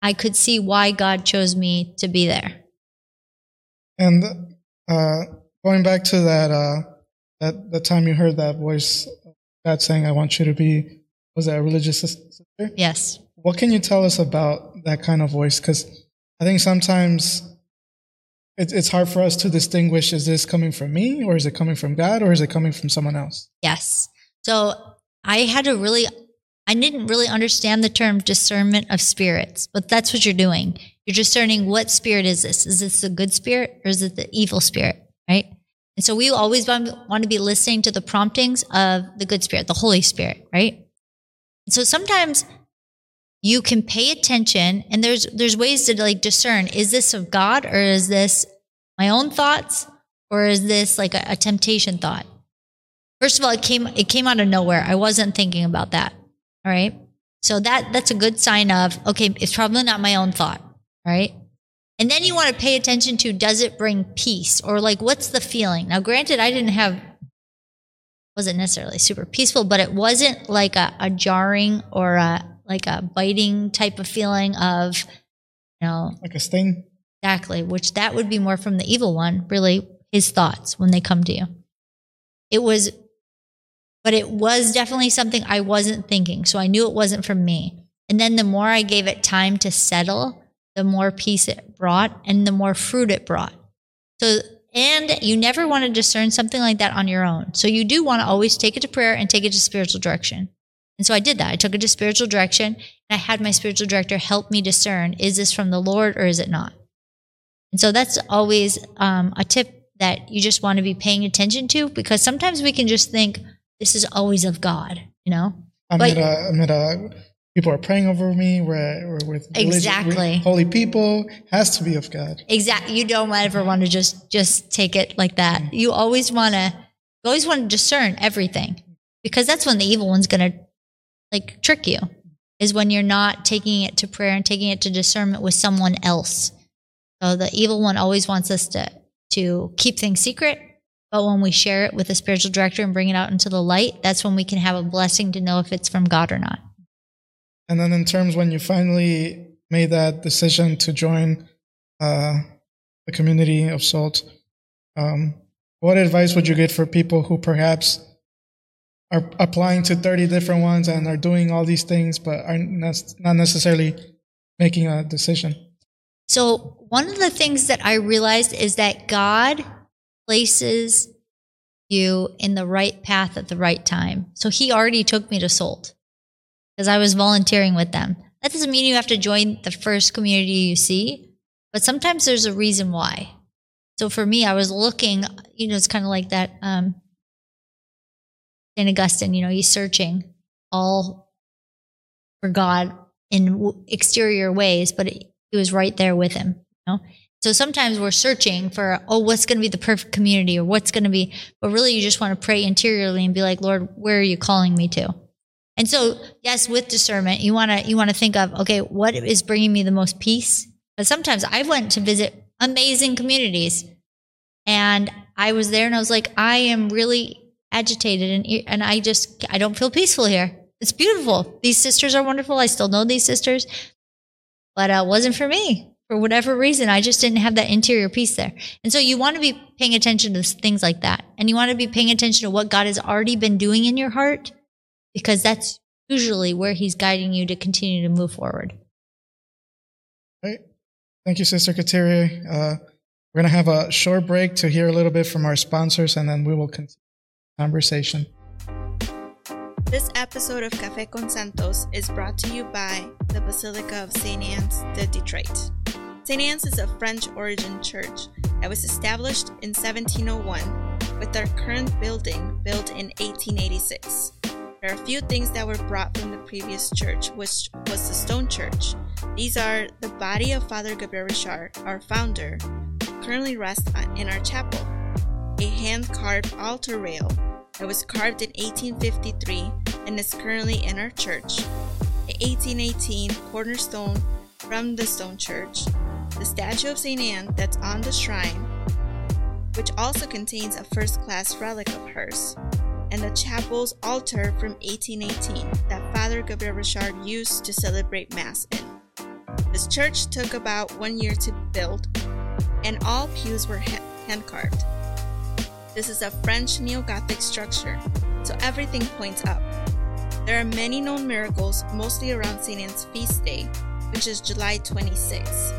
I could see why God chose me to be there. And uh, going back to that, uh, that the time you heard that voice, God saying, "I want you to be," was that a religious sister? Yes. What can you tell us about that kind of voice? Because I think sometimes it's it's hard for us to distinguish: is this coming from me, or is it coming from God, or is it coming from someone else? Yes. So I had to really, I didn't really understand the term discernment of spirits, but that's what you're doing. You're discerning what spirit is this? Is this a good spirit or is it the evil spirit? Right. And so we always want to be listening to the promptings of the good spirit, the Holy Spirit, right? And so sometimes you can pay attention and there's there's ways to like discern is this of God or is this my own thoughts or is this like a, a temptation thought? First of all, it came it came out of nowhere. I wasn't thinking about that. All right. So that that's a good sign of okay, it's probably not my own thought. Right. And then you want to pay attention to does it bring peace or like what's the feeling? Now, granted, I didn't have, wasn't necessarily super peaceful, but it wasn't like a, a jarring or a, like a biting type of feeling of, you know, like a sting. Exactly, which that would be more from the evil one, really, his thoughts when they come to you. It was, but it was definitely something I wasn't thinking. So I knew it wasn't from me. And then the more I gave it time to settle, the more peace it brought and the more fruit it brought. So, and you never want to discern something like that on your own. So you do want to always take it to prayer and take it to spiritual direction. And so I did that. I took it to spiritual direction and I had my spiritual director help me discern is this from the Lord or is it not? And so that's always um, a tip that you just want to be paying attention to because sometimes we can just think this is always of God, you know? I met, a, I met a people are praying over me. We're, we're with exactly holy people. Has to be of God. Exactly. You don't ever want to just just take it like that. Mm-hmm. You always want to. You always want to discern everything because that's when the evil one's going to like trick you. Is when you're not taking it to prayer and taking it to discernment with someone else. So the evil one always wants us to to keep things secret. But when we share it with a spiritual director and bring it out into the light, that's when we can have a blessing to know if it's from God or not. And then in terms when you finally made that decision to join uh, the community of SOLT, um, what advice would you get for people who perhaps are applying to 30 different ones and are doing all these things, but are not necessarily making a decision? So, one of the things that I realized is that God places you in the right path at the right time. So, He already took me to SOLT because I was volunteering with them. That doesn't mean you have to join the first community you see, but sometimes there's a reason why. So for me, I was looking, you know, it's kind of like that. Um, St. Augustine, you know, he's searching all for God in exterior ways, but he was right there with him, you know? So sometimes we're searching for, oh, what's going to be the perfect community or what's going to be, but really you just want to pray interiorly and be like, Lord, where are you calling me to? And so, yes, with discernment, you want to you want to think of okay, what is bringing me the most peace? But sometimes I went to visit amazing communities, and I was there, and I was like, I am really agitated, and and I just I don't feel peaceful here. It's beautiful. These sisters are wonderful. I still know these sisters, but uh, it wasn't for me for whatever reason. I just didn't have that interior peace there. And so you want to be paying attention to things like that, and you want to be paying attention to what God has already been doing in your heart because that's usually where he's guiding you to continue to move forward. Great. Thank you, Sister Kateri. Uh, we're going to have a short break to hear a little bit from our sponsors, and then we will continue conversation. This episode of Café con Santos is brought to you by the Basilica of St. Anne's de Detroit. St. Anne's is a French origin church that was established in 1701 with their current building built in 1886. There are a few things that were brought from the previous church, which was the stone church. These are the body of Father Gabriel Richard, our founder, currently rests in our chapel, a hand carved altar rail that was carved in 1853 and is currently in our church, The 1818 cornerstone from the stone church, the statue of St. Anne that's on the shrine, which also contains a first class relic of hers, and the chapel's altar from 1818 that Father Gabriel Richard used to celebrate Mass in. This church took about one year to build, and all pews were hand carved. This is a French neo Gothic structure, so everything points up. There are many known miracles, mostly around St. Anne's feast day, which is July 26.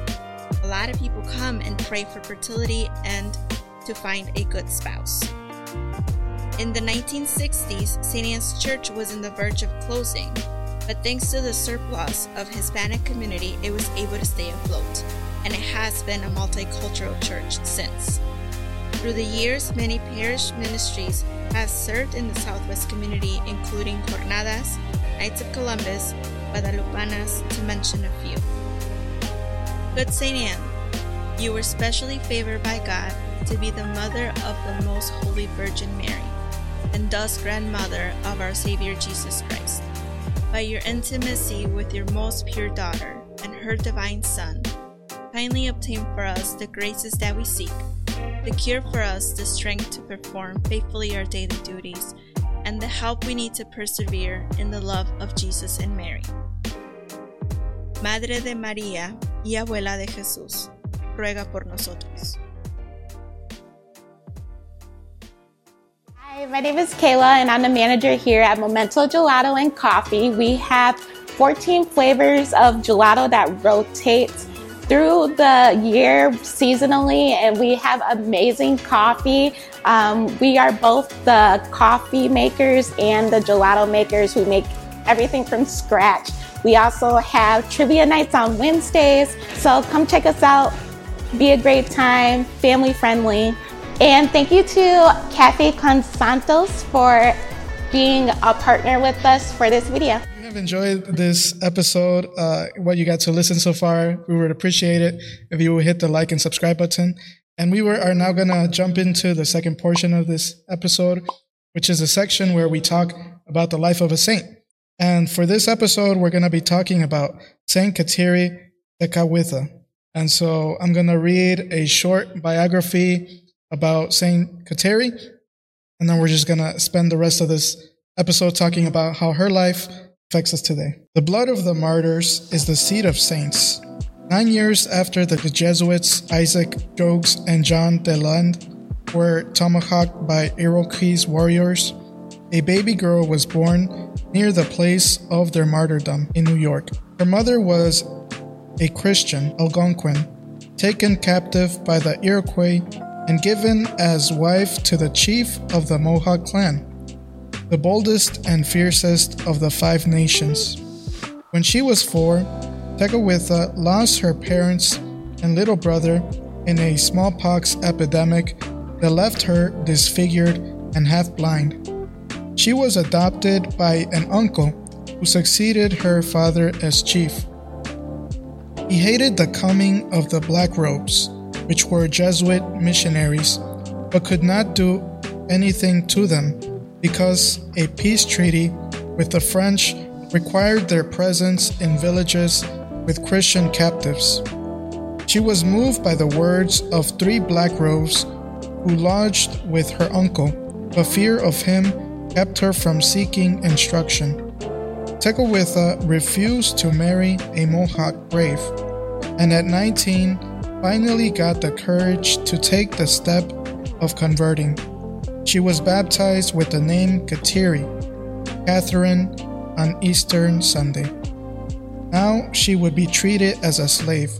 A lot of people come and pray for fertility and to find a good spouse. In the 1960s, St. Anne's Church was in the verge of closing, but thanks to the surplus of Hispanic community, it was able to stay afloat, and it has been a multicultural church since. Through the years, many parish ministries have served in the Southwest community, including Jornadas, Knights of Columbus, Guadalupanas, to mention a few. Good St. Anne, you were specially favored by God to be the mother of the Most Holy Virgin Mary and thus grandmother of our Savior Jesus Christ. By your intimacy with your most pure daughter and her divine Son, kindly obtain for us the graces that we seek, the cure for us the strength to perform faithfully our daily duties, and the help we need to persevere in the love of Jesus and Mary. Madre de María y Abuela de Jesús, ruega por nosotros. Hi, my name is Kayla, and I'm the manager here at Momento Gelato and Coffee. We have 14 flavors of gelato that rotate through the year seasonally, and we have amazing coffee. Um, we are both the coffee makers and the gelato makers who make everything from scratch. We also have trivia nights on Wednesdays, so come check us out. Be a great time, family friendly. And thank you to Cafe Con Santos for being a partner with us for this video. Have enjoyed this episode, uh, what you got to listen so far, we would appreciate it if you would hit the like and subscribe button. And we were, are now going to jump into the second portion of this episode, which is a section where we talk about the life of a saint. And for this episode, we're going to be talking about Saint Kateri Tekakwitha. And so I'm going to read a short biography about Saint Kateri, and then we're just gonna spend the rest of this episode talking about how her life affects us today. The blood of the martyrs is the seed of saints. Nine years after the Jesuits Isaac Jogues and John de Lalande were tomahawked by Iroquois warriors, a baby girl was born near the place of their martyrdom in New York. Her mother was a Christian, Algonquin, taken captive by the Iroquois and given as wife to the chief of the Mohawk clan, the boldest and fiercest of the five nations. When she was four, Tekakwitha lost her parents and little brother in a smallpox epidemic that left her disfigured and half blind. She was adopted by an uncle who succeeded her father as chief. He hated the coming of the black robes which were Jesuit missionaries, but could not do anything to them because a peace treaty with the French required their presence in villages with Christian captives. She was moved by the words of three black robes who lodged with her uncle, but fear of him kept her from seeking instruction. Tekakwitha refused to marry a Mohawk brave, and at 19 finally got the courage to take the step of converting. She was baptized with the name Kateri, Catherine, on Easter Sunday. Now she would be treated as a slave.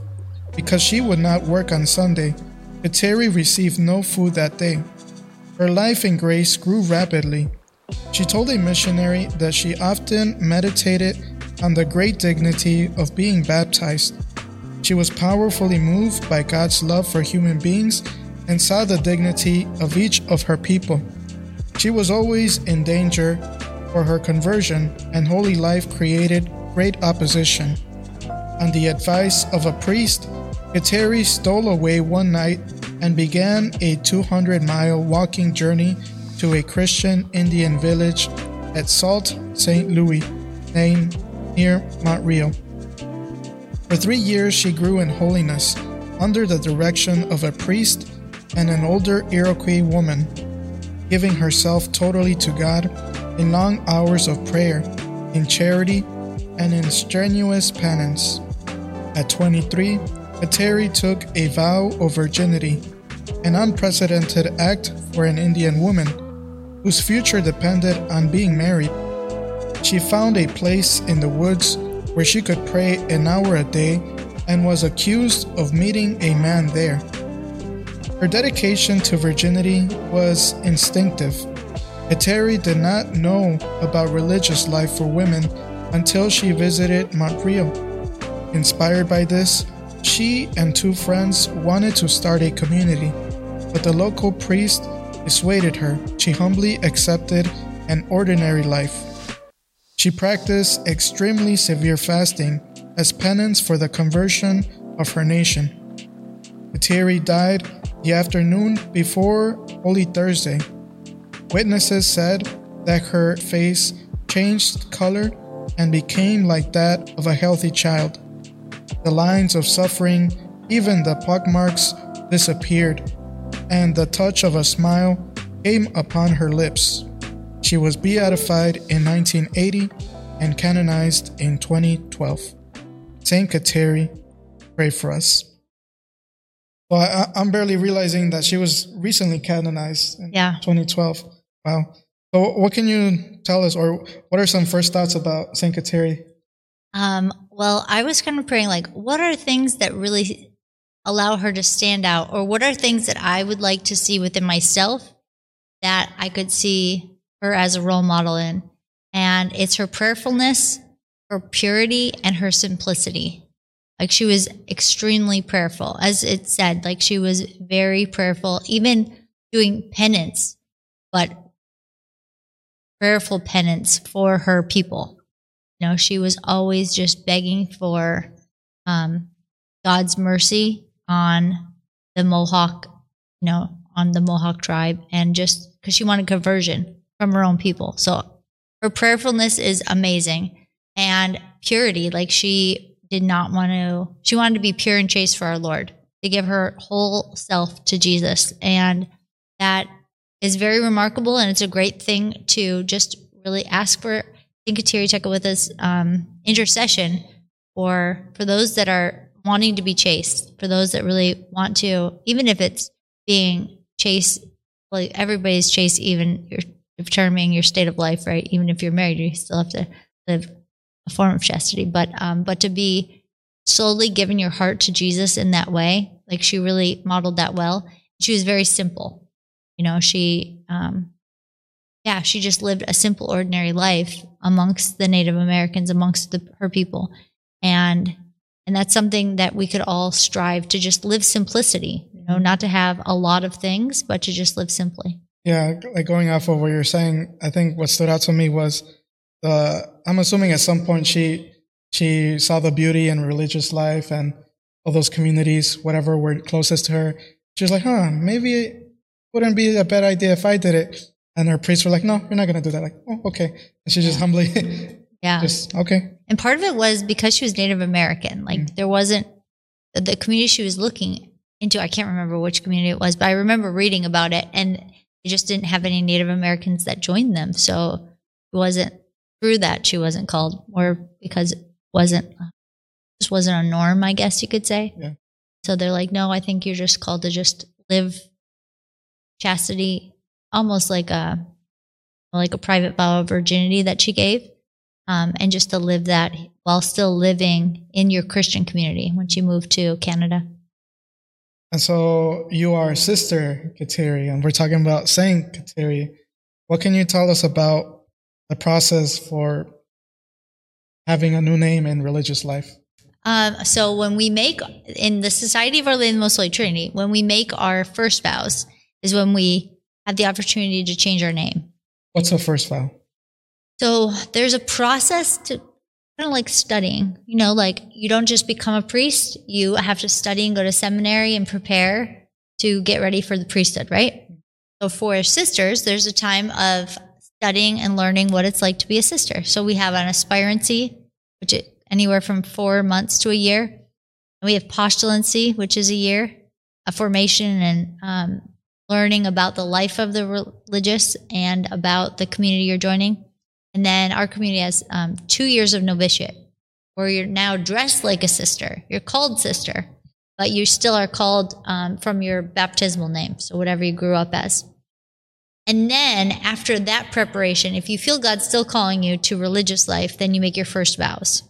Because she would not work on Sunday, Kateri received no food that day. Her life in grace grew rapidly. She told a missionary that she often meditated on the great dignity of being baptized she was powerfully moved by God's love for human beings and saw the dignity of each of her people. She was always in danger for her conversion, and holy life created great opposition. On the advice of a priest, Kateri stole away one night and began a 200 mile walking journey to a Christian Indian village at Sault St. Louis, named near Montreal. For three years, she grew in holiness under the direction of a priest and an older Iroquois woman, giving herself totally to God in long hours of prayer, in charity, and in strenuous penance. At 23, Kateri took a vow of virginity, an unprecedented act for an Indian woman whose future depended on being married. She found a place in the woods where she could pray an hour a day and was accused of meeting a man there. Her dedication to virginity was instinctive. Kateri did not know about religious life for women until she visited Montreal. Inspired by this, she and two friends wanted to start a community, but the local priest dissuaded her. She humbly accepted an ordinary life. She practiced extremely severe fasting as penance for the conversion of her nation. Kateri died the afternoon before Holy Thursday. Witnesses said that her face changed color and became like that of a healthy child. The lines of suffering, even the pockmarks, disappeared, and the touch of a smile came upon her lips. She was beatified in 1980 and canonized in 2012. Saint Kateri, pray for us. Well, I, am barely realizing that she was recently canonized in Yeah. 2012. Wow. So, what can you tell us, or what are some first thoughts about Saint Kateri? Um, well, I was kind of praying, like, what are things that really allow her to stand out, or what are things that I would like to see within myself that I could see her as a role model in? And it's her prayerfulness, her purity, and her simplicity. Like, she was extremely prayerful. As it said, like, she was very prayerful, even doing penance, but prayerful penance for her people. You know, she was always just begging for um, God's mercy on the Mohawk, you know, on the Mohawk tribe, and just because she wanted conversion from her own people. So her prayerfulness is amazing and purity. Like she did not want to, she wanted to be pure and chaste for our Lord, to give her whole self to Jesus. And that is very remarkable. And it's a great thing to just really ask for Tekakwitha's um, intercession for for those that are wanting to be chaste, for those that really want to, even if it's being chaste, like everybody's chaste, even you're determining your state of life, right? Even if you're married, you still have to live a form of chastity. But um, but to be solely giving your heart to Jesus in that way, like she really modeled that well. She was very simple. You know, she um, yeah, she just lived a simple, ordinary life amongst the Native Americans, amongst the, her people, and and that's something that we could all strive to just live simplicity. You know, not to have a lot of things, but to just live simply. Yeah, like going off of what you're saying, I think what stood out to me was the. I'm assuming at some point she she saw the beauty in religious life and all those communities, whatever were closest to her. She was like, huh, maybe it wouldn't be a bad idea if I did it. And her priests were like, no, you're not going to do that. Like, oh, okay. And she just humbly, (laughs) Yeah. just, okay. And part of it was because she was Native American. Like mm. there wasn't the, the community she was looking into. I can't remember which community it was, but I remember reading about it, and they just didn't have any Native Americans that joined them. So it wasn't through that she wasn't called, or because it wasn't just wasn't a norm. I guess you could say. Yeah. So they're like, no, I think you're just called to just live chastity, almost like a like a private vow of virginity that she gave um, and just to live that while still living in your Christian community when she moved to Canada. And so you are Sister Kateri, and we're talking about Saint Kateri. What can you tell us about the process for having a new name in religious life? Um, so when we make in the Society of Our Lady of the Most Holy Trinity, when we make our first vows, is when we have the opportunity to change our name. What's the first vow? So there's a process to kind of like studying. You know, like you don't just become a priest, you have to study and go to seminary and prepare to get ready for the priesthood, right? So for sisters, there's a time of studying and learning what it's like to be a sister. So we have an aspirancy, which is anywhere from four months to a year. And we have postulancy, which is a year, a formation and um, learning about the life of the religious and about the community you're joining. And then our community has um, two years of novitiate, where you're now dressed like a sister. You're called sister, but you still are called um, from your baptismal name, so whatever you grew up as. And then after that preparation, if you feel God's still calling you to religious life, then you make your first vows.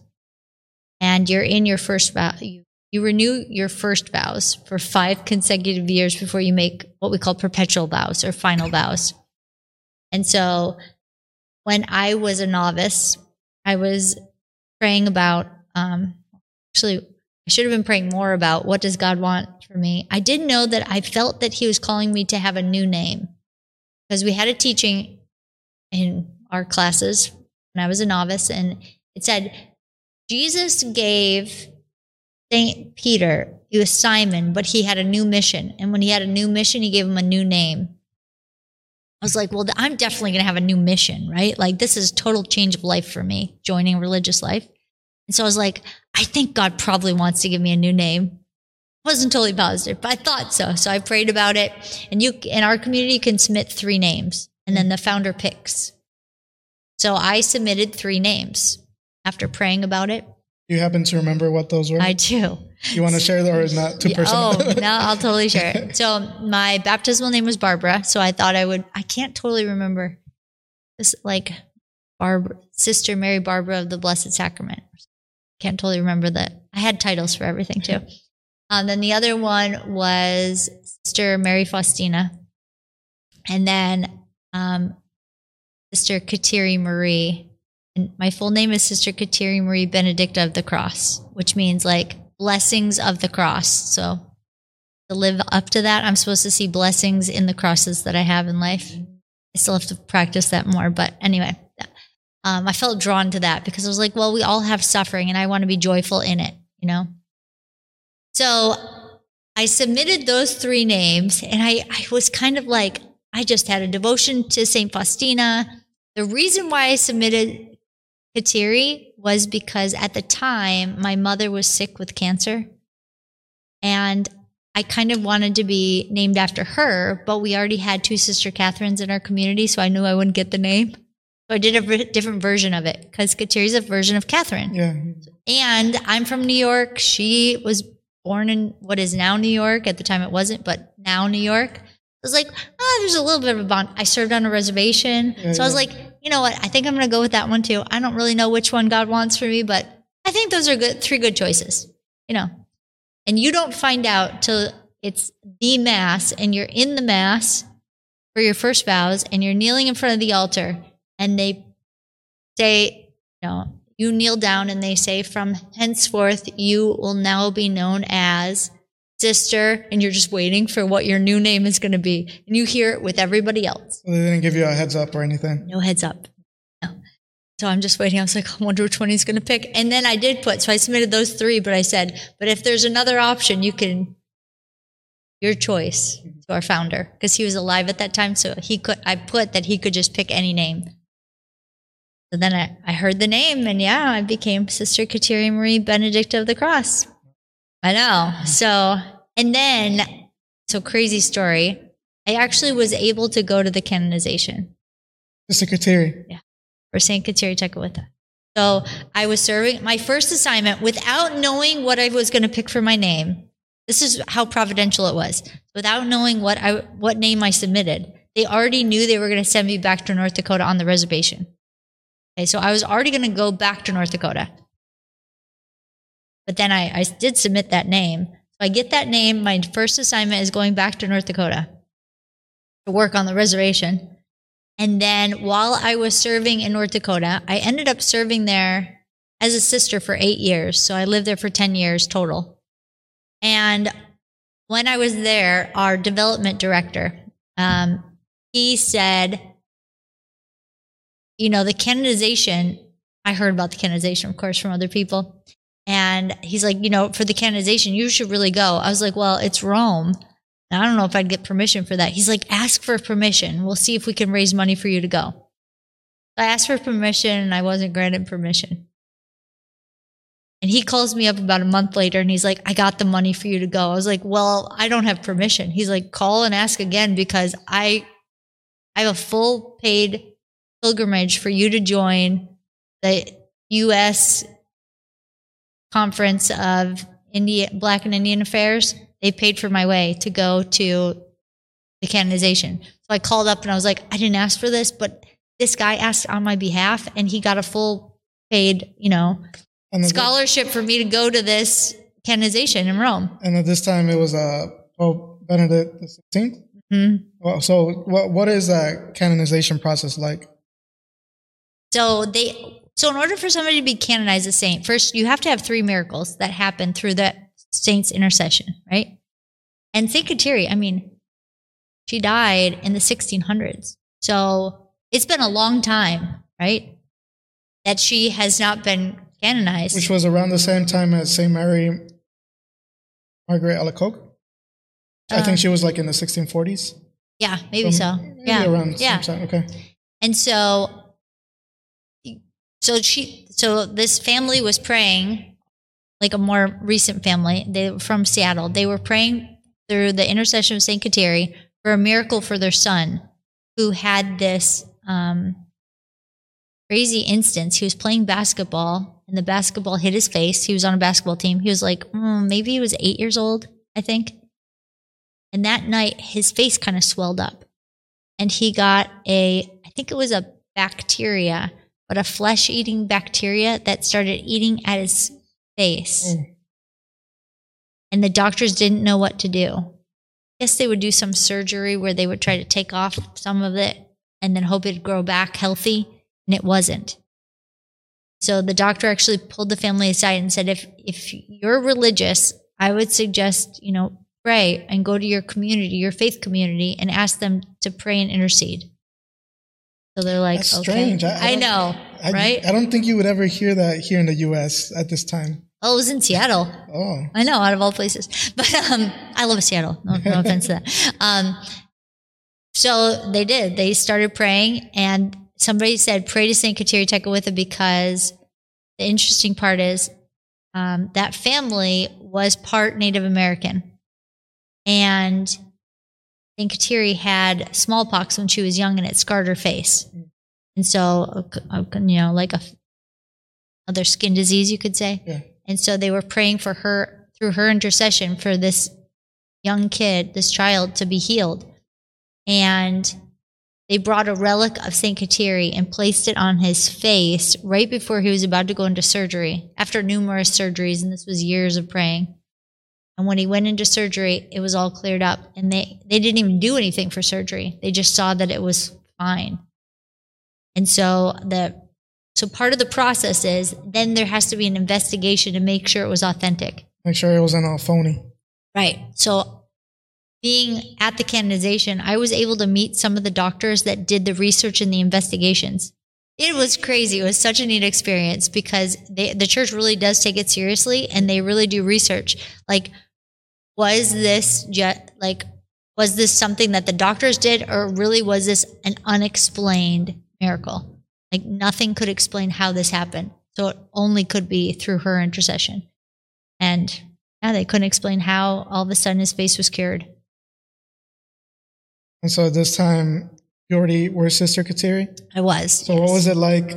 And you're in your first vow. You, you renew your first vows for five consecutive years before you make what we call perpetual vows or final vows. And so when I was a novice, I was praying about, um, actually, I should have been praying more about what does God want for me. I did know that I felt that He was calling me to have a new name because we had a teaching in our classes when I was a novice, and it said, Jesus gave St. Peter, he was Simon, but he had a new mission. And when he had a new mission, he gave him a new name. I was like, well, I'm definitely going to have a new mission, right? Like, this is total change of life for me, joining religious life. And so I was like, I think God probably wants to give me a new name. Wasn't totally positive, but I thought so. So I prayed about it. And you, in our community, you can submit three names, and then the founder picks. So I submitted three names after praying about it. You happen to remember what those were? I do. You want to share that, or is not too personal? Oh, no, I'll totally share it. (laughs) So my baptismal name was Barbara. So I thought I would. I can't totally remember this, like Barbara, Sister Mary Barbara of the Blessed Sacrament. Can't totally remember that. I had titles for everything too. Um, then the other one was Sister Mary Faustina, and then um, Sister Kateri Marie. And my full name is Sister Kateri Marie Benedicta of the Cross, which means like blessings of the cross. So to live up to that, I'm supposed to see blessings in the crosses that I have in life. I still have to practice that more. But anyway, um, I felt drawn to that because I was like, well, we all have suffering and I want to be joyful in it, you know? So I submitted those three names and I, I was kind of like, I just had a devotion to St. Faustina. The reason why I submitted Kateri was because at the time my mother was sick with cancer. And I kind of wanted to be named after her, but we already had two Sister Catherines in our community, so I knew I wouldn't get the name. So I did a different version of it because Kateri's a version of Catherine. yeah. And I'm from New York. She was born in what is now New York. At the time it wasn't, but now New York. I was like, oh, there's a little bit of a bond. I served on a reservation. So I was like, you know what? I think I'm going to go with that one too. I don't really know which one God wants for me, but I think those are good, three good choices, you know. And you don't find out till it's the Mass and you're in the Mass for your first vows and you're kneeling in front of the altar and they say, you know, you kneel down and they say, from henceforth, you will now be known as sister. And you're just waiting for what your new name is going to be. And you hear it with everybody else. They didn't give you a heads up or anything. No heads up. No. So I'm just waiting. I was like, I wonder which one he's going to pick. And then I did put, so I submitted those three, but I said, but if there's another option, you can, your choice to our founder, because he was alive at that time. So he could, I put that he could just pick any name. So then I, I heard the name and yeah, I became Sister Kateria Marie Benedict of the Cross. I know. So, and then, so crazy story. I actually was able to go to the canonization The secretary. Yeah for St. Kateri Tekakwitha. So I was serving my first assignment without knowing what I was going to pick for my name. This is how providential it was. Without knowing what I what name I submitted, they already knew they were going to send me back to North Dakota on the reservation. Okay, so I was already going to go back to North Dakota. But then I, I did submit that name. So I get that name. My first assignment is going back to North Dakota to work on the reservation. And then while I was serving in North Dakota, I ended up serving there as a sister for eight years. So I lived there for 10 years total. And when I was there, our development director, um, he said, you know, the canonization, I heard about the canonization, of course, from other people. And he's like, you know, for the canonization, you should really go. I was like, well, it's Rome. I don't know if I'd get permission for that. He's like, ask for permission. We'll see if we can raise money for you to go. I asked for permission and I wasn't granted permission. And he calls me up about a month later and he's like, I got the money for you to go. I was like, well, I don't have permission. He's like, call and ask again because I, I have a full paid pilgrimage for you to join the U.S. Conference of India, Black and Indian Affairs. They paid for my way to go to the canonization. So I called up and I was like, I didn't ask for this, but this guy asked on my behalf and he got a full paid, you know, And scholarship for me to go to this canonization in Rome. And at this time, it was uh, Pope Benedict XVI. 16th. hmm Well, so what what is that canonization process like? So they so in order for somebody to be canonized a saint, first you have to have three miracles that happen through that saint's intercession, right? And Saint Kateri, I mean, she died in the 1600s. So it's been a long time, right? That she has not been canonized. Which was around the same time as Saint Mary Margaret Alacoque. I Um, think she was like in the 1640s. yeah, maybe so. Maybe yeah. around the yeah. same time. Okay. And so, so she, so this family was praying, like a more recent family. They were from Seattle. They were praying through the intercession of Saint Kateri for a miracle for their son, who had this um, crazy instance. He was playing basketball, and the basketball hit his face. He was on a basketball team. He was like, mm, maybe he was eight years old, I think. And that night, his face kind of swelled up and he got a i think it was a bacteria but a flesh eating bacteria that started eating at his face. Mm. and the doctors didn't know what to do. I guess they would do some surgery where they would try to take off some of it and then hope it'd grow back healthy and it wasn't. So the doctor actually pulled the family aside and said if if you're religious i would suggest you know pray and go to your community your faith community and ask them to pray and intercede so they're like That's okay strange. I- I I, know I, right I don't think you would ever hear that here in the U.S. at this time. oh it was in seattle Oh, I know, out of all places. (laughs) But um, I love Seattle. No, no offense to that. Um, so they did. They started praying, and somebody said, "Pray to Saint Kateri Tekakwitha," because the interesting part is um, that family was part Native American, and Saint Kateri had smallpox when she was young, and it scarred her face. And so, uh, you know, like a other skin disease, you could say. yeah. And so they were praying for her through her intercession for this young kid, this child to be healed. And they brought a relic of St. Kateri and placed it on his face right before he was about to go into surgery after numerous surgeries. And this was years of praying. And when he went into surgery, it was all cleared up. And they, they didn't even do anything for surgery. They just saw that it was fine. And so the so part of the process is then there has to be an investigation to make sure it was authentic. Make sure it wasn't all phony. Right. So being at the canonization, I was able to meet some of the doctors that did the research and the investigations. It was crazy. It was such a neat experience because they, the church really does take it seriously and they really do research. Like, was this just like, was this something that the doctors did or really was this an unexplained miracle? Like nothing could explain how this happened. So it only could be through her intercession. And yeah, they couldn't explain how all of a sudden his face was cured. And so at this time, you already were Sister Kateri. I was. So what was it like?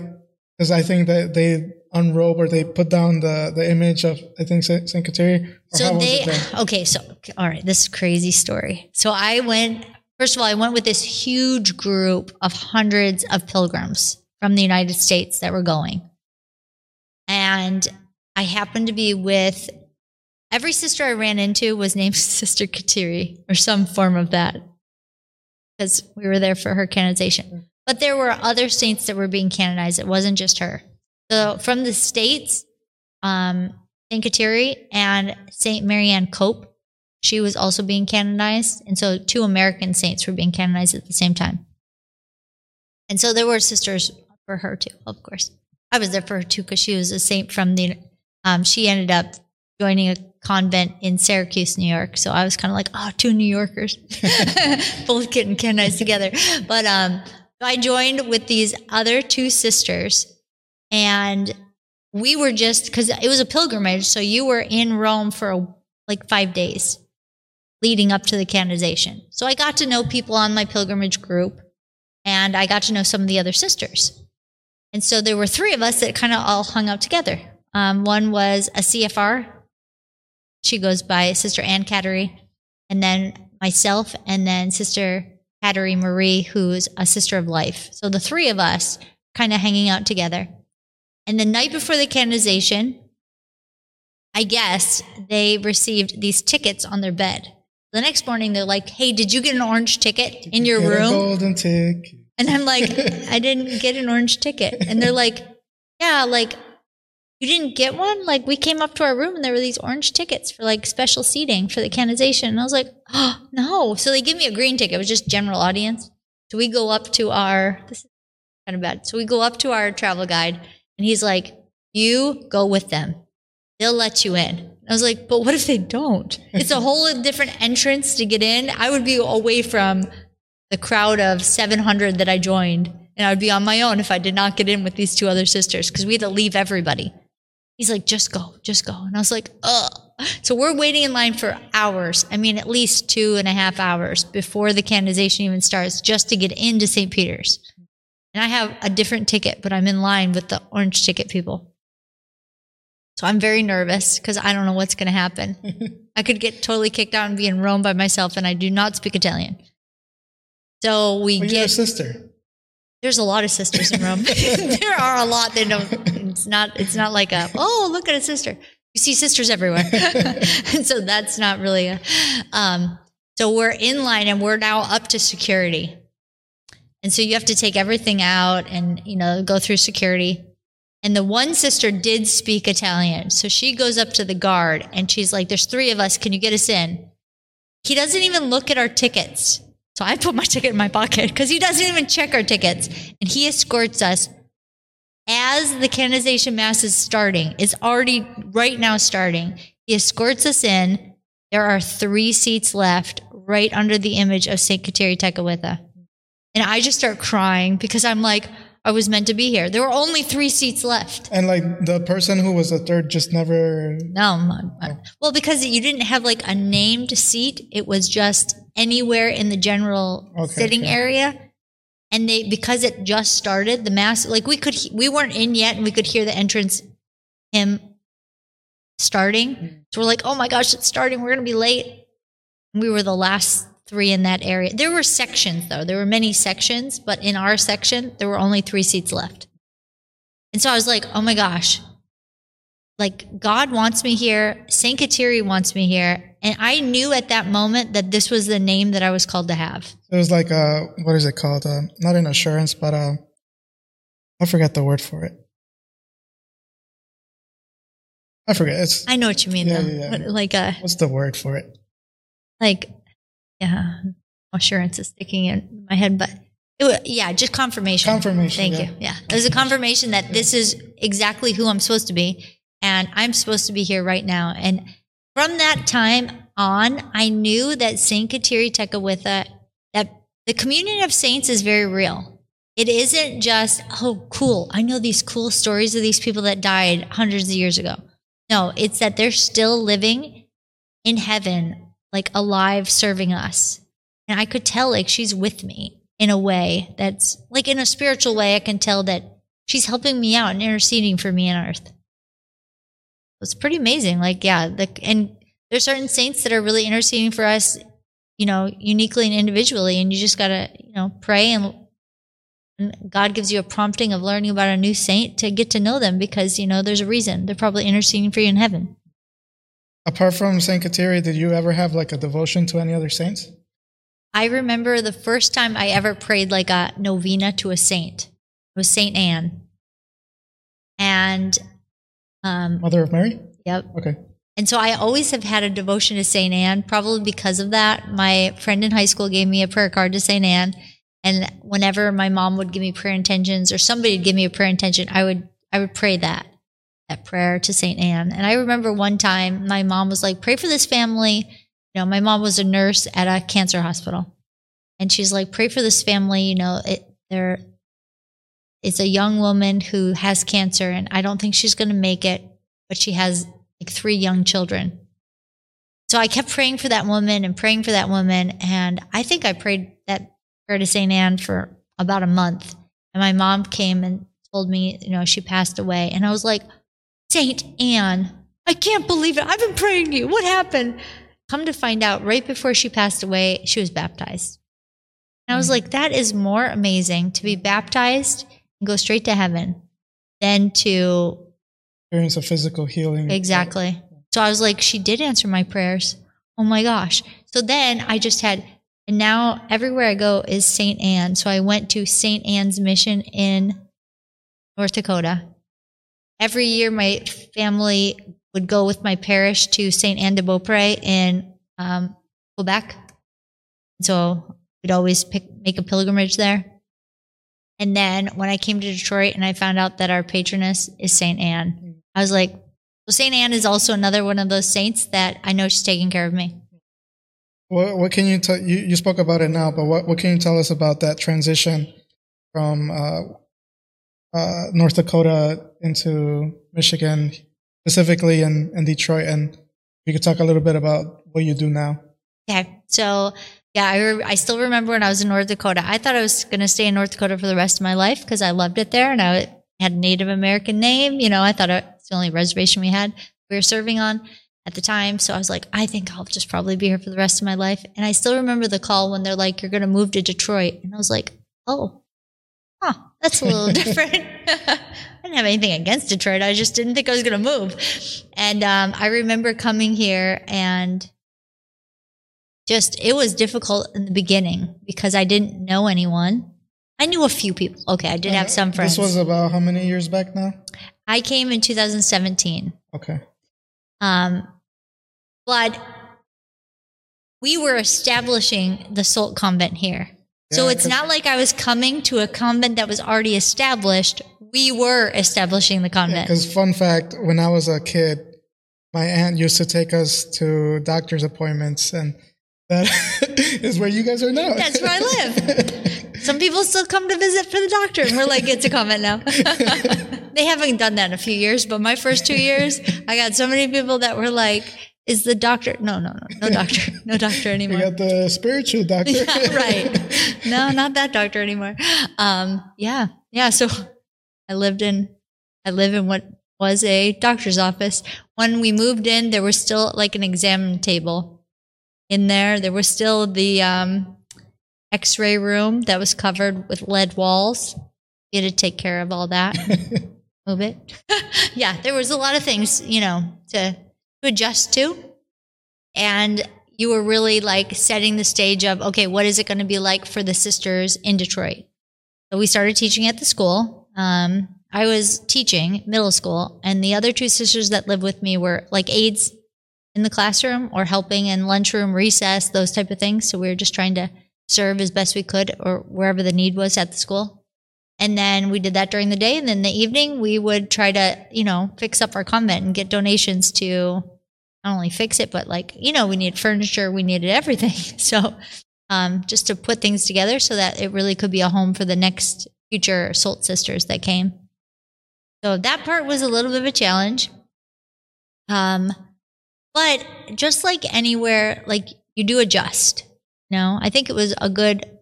Because I think that they unrobe or they put down the, the image of I think Saint Saint Kateri. So they (laughs) okay. So all right, this is a crazy story. So I went. First of all, I went with this huge group of hundreds of pilgrims from the United States that were going, and I happened to be with every sister I ran into was named (laughs) Sister Kateri or some form of that because we were there for her canonization. But there were other saints that were being canonized. It wasn't just her. So from the states, um, Kateri and Saint Marianne Cope, she was also being canonized, and so two American saints were being canonized at the same time. And so there were sisters for her too, of course. I was there for her too because she was a saint from the. Um, she ended up joining a convent in Syracuse, New York. So I was kind of like, oh, two New Yorkers, (laughs) both getting canonized together. But um, I joined with these other two sisters, and we were just because it was a pilgrimage. So you were in Rome for like five days leading up to the canonization. So I got to know people on my pilgrimage group, and I got to know some of the other sisters. And so there were three of us that kind of all hung out together. Um, one was a CFR. She goes by Sister Ann Kateri, and then myself, and then Sister Kateri Marie, who's a sister of life. So the three of us kind of hanging out together. And the night before the canonization, I guess they received these tickets on their bed. The next morning, they're like, "Hey, did you get an orange ticket in your Get a room?" golden tick. And I'm like, (laughs) "I didn't get an orange ticket." And they're like, "Yeah, like you didn't get one? Like we came up to our room and there were these orange tickets for like special seating for the canonization." And I was like, "Oh no!" So they give me a green ticket. It was just general audience. So we go up to our this is kind of bad. So we go up to our travel guide, and he's like, "You go with them. They'll let you in." I was like, "But what if they don't? (laughs) It's a whole different entrance to get in. I would be away from the crowd of 700 that I joined, and I would be on my own if I did not get in with these two other sisters because we had to leave everybody." He's like, "Just go, just go," and I was like, "Ugh." So we're waiting in line for hours. I mean, at least two and a half hours before the canonization even starts, just to get into St. Peter's. And I have a different ticket, but I'm in line with the orange ticket people. So I'm very nervous because I don't know what's going to happen. (laughs) I could get totally kicked out and be in Rome by myself, and I do not speak Italian. So we Well, you're a get sister. there's a lot of sisters in Rome. (laughs) (laughs) there are a lot that don't. It's not. It's not like a oh look at a sister. You see sisters everywhere, and so that's not really a. Um, so we're in line and we're now up to security, and so you have to take everything out and you know go through security. And the one sister did speak Italian, so she goes up to the guard and she's like, "There's three of us. Can you get us in?" He doesn't even look at our tickets. So I put my ticket in my pocket because he doesn't even check our tickets. And he escorts us as the canonization mass is starting. It's already right now starting. He escorts us in. There are three seats left right under the image of St. Kateri Tekakwitha. And I just start crying because I'm like, I was meant to be here. There were only three seats left. And like the person who was the third just never. No, well, because you didn't have like a named seat, it was just anywhere in the general Okay, sitting okay. area. And they because it just started, the mass like we could we weren't in yet, and we could hear the entrance hymn starting. So we're like, oh my gosh, it's starting. We're gonna be late. And we were the last three in that area. There were sections though. There were many sections, but in our section, there were only three seats left. And so I was like, oh my gosh, like God wants me here, Saint Kateri wants me here, and I knew at that moment that this was the name that I was called to have. It was like uh what is it called? Uh, not an assurance, but uh, I forget the word for it. I forget. It's I know what you mean Yeah, though, yeah, yeah. Like a what's the word for it? like yeah, assurance is sticking in my head, but it yeah, just confirmation. Confirmation, Thank yeah. you. Yeah, it was a confirmation that this is exactly who I'm supposed to be, and I'm supposed to be here right now. And from that time on, I knew that Saint Kateri Tekakwitha, that the communion of saints is very real. It isn't just oh cool. I know these cool stories of these people that died hundreds of years ago. No, it's that they're still living in heaven, like alive, serving us. And I could tell like she's with me in a way that's like in a spiritual way. I can tell that she's helping me out and interceding for me on earth. It's pretty amazing. Like, yeah, the, and there's certain saints that are really interceding for us, you know, uniquely and individually. And you just got to, you know, pray and, and God gives you a prompting of learning about a new saint to get to know them because, you know, there's a reason. They're probably interceding for you in heaven. Apart from Saint Kateri, did you ever have like a devotion to any other saints? I remember the first time I ever prayed like a novena to a saint. It was Saint Anne. And um Mother of Mary? yep. Okay. And so I always have had a devotion to Saint Anne, probably because of that. My friend in high school gave me a prayer card to Saint Anne. And whenever my mom would give me prayer intentions or somebody would give me a prayer intention, I would I would pray that that prayer to Saint Anne. And I remember one time my mom was like, "Pray for this family." You know, my mom was a nurse at a cancer hospital, and she's like, "Pray for this family." You know, it they're it's a young woman who has cancer, and I don't think she's going to make it, but she has like three young children. So I kept praying for that woman and praying for that woman, and I think I prayed that prayer to Saint Anne for about a month. And my mom came and told me, you know, she passed away, and I was like, Saint Anne, I can't believe it. I've been praying to you. What happened? Come to find out, right before she passed away, she was baptized. And I was hmm. like, that is more amazing to be baptized and go straight to heaven than to Experience a physical healing. exactly. So I was like, she did answer my prayers. Oh my gosh. So then I just had, and now everywhere I go is St. Anne. So I went to St. Anne's Mission in North Dakota. Every year, my family would go with my parish to St. Anne de Beaupré in um, Quebec. So we'd always pick, make a pilgrimage there. And then when I came to Detroit and I found out that our patroness is St. Anne, I was like, well, St. Anne is also another one of those saints that I know she's taking care of me. What, what can you tell? You, you spoke about it now, but what, what can you tell us about that transition from uh, uh, North Dakota into Michigan, specifically in, in Detroit? And you could talk a little bit about what you do now. Okay. So, yeah, I, re- I still remember when I was in North Dakota. I thought I was going to stay in North Dakota for the rest of my life because I loved it there and I had a Native American name. You know, I thought it's the only reservation we had, we were serving on at the time. So I was like, I think I'll just probably be here for the rest of my life. And I still remember the call when they're like, you're going to move to Detroit. And I was like, oh, huh, that's a little (laughs) different. (laughs) I didn't have anything against Detroit. I just didn't think I was going to move. And um, I remember coming here and just, it was difficult in the beginning because I didn't know anyone. I knew a few people. Okay, I did have some friends. This was about how many years back now? I came in 2017. Okay. Um, but we were establishing the SOLT Convent here. So Yeah, it's not like I was coming to a convent that was already established. We were establishing the convent. Because fun fact, when I was a kid, my aunt used to take us to doctor's appointments, and that (laughs) is where you guys are now. That's where I (laughs) live. Some people still come to visit for the doctor, and we're like, it's a convent now. (laughs) they haven't done that in a few years, but my first two years, I got so many people that were like, is the doctor? No, no, no, no doctor, (laughs) no doctor anymore. We anymore. got the spiritual doctor. (laughs) yeah, right. (laughs) No, not that doctor anymore. Um, yeah, yeah. So I lived in, I live in what was a doctor's office. When we moved in, there was still like an exam table in there. There was still the um, X-ray room that was covered with lead walls. we had to take care of all that. Move it. yeah, there was a lot of things, you know, to, to adjust to. And you were really like setting the stage of okay what is it going to be like for the sisters in detroit? So we started teaching at the school. Um, i was teaching middle school and the other two sisters that lived with me were like aides in the classroom or helping in lunchroom recess those type of things. So we were just trying to serve as best we could or wherever the need was at the school and then we did that during the day and then the evening we would try to you know fix up our convent and get donations to not only fix it, but like, you know, we needed furniture, we needed everything. (laughs) So, um, just to put things together so that it really could be a home for the next future SOLT sisters that came. So that part was a little bit of a challenge. Um, but just like anywhere, like you do adjust. Know, I think it was a good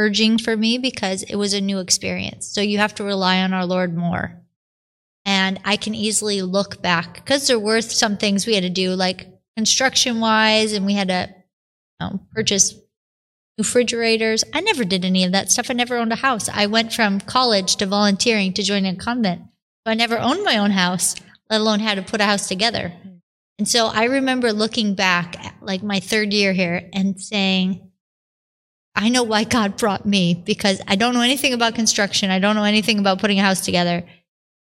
purging for me because it was a new experience. So you have to rely on our Lord more and I can easily look back because there were some things we had to do, like construction wise, and we had to you know, purchase refrigerators. I never did any of that stuff. I never owned a house. I went from college to volunteering to join a convent. So I never owned my own house, let alone how to put a house together. And so I remember looking back like my third year here and saying, I know why God brought me because I don't know anything about construction. I don't know anything about putting a house together.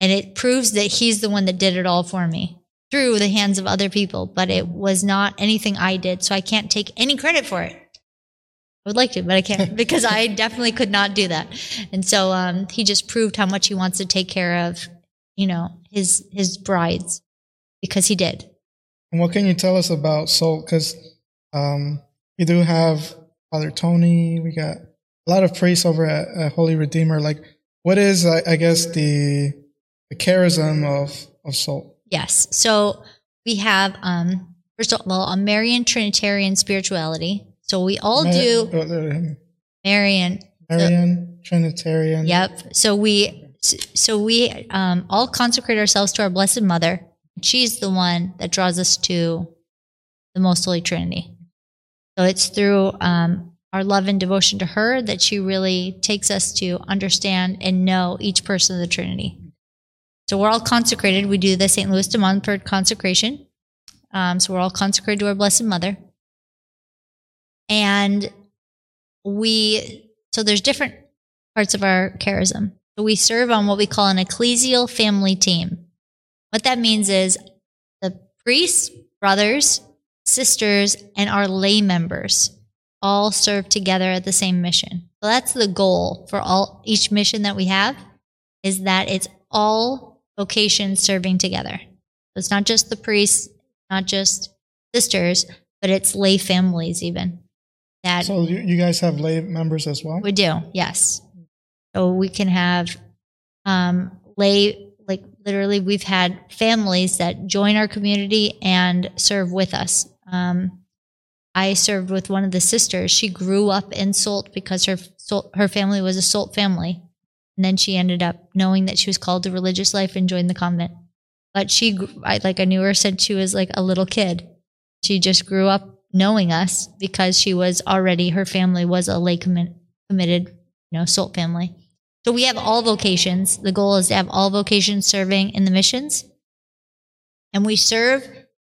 And it proves that he's the one that did it all for me through the hands of other people, but it was not anything I did. So I can't take any credit for it. I would like to, but I can't (laughs) because I definitely could not do that. And so um, he just proved how much he wants to take care of, you know, his his brides because he did. And what can you tell us about SOLT? Because um, we do have Father Tony. We got a lot of priests over at, at Holy Redeemer. Like, what is, I, I guess, the the charism of of SOLT? Yes. So we have um first of all a Marian Trinitarian spirituality. So we all do do Marian Marian Trinitarian. Yep. So we so we um, all consecrate ourselves to our Blessed Mother. She's the one that draws us to the Most Holy Trinity. So it's through um, our love and devotion to her that she really takes us to understand and know each person of the Trinity. So we're all consecrated. We do the St. Louis de Montfort consecration. Um, so we're all consecrated to our Blessed Mother. And we, so there's different parts of our charism. So we serve on what we call an ecclesial family team. What that means is the priests, brothers, sisters, and our lay members all serve together at the same mission. So that's the goal for all each mission that we have is that it's all vocations serving together. So it's not just the priests, not just sisters, but it's lay families even. That So you, guys have lay members as well? we do, yes. So we can have um, lay, literally, we've had families that join our community and serve with us. Um, I served with one of the sisters. She grew up in SOLT because her her family was a SOLT family, and then she ended up knowing that she was called to religious life and joined the convent. But she, I, like I knew her since she was like a little kid. She just grew up knowing us because she was already her family was a lay commi- committed, you know, SOLT family. So we have all vocations. The goal is to have all vocations serving in the missions. And we serve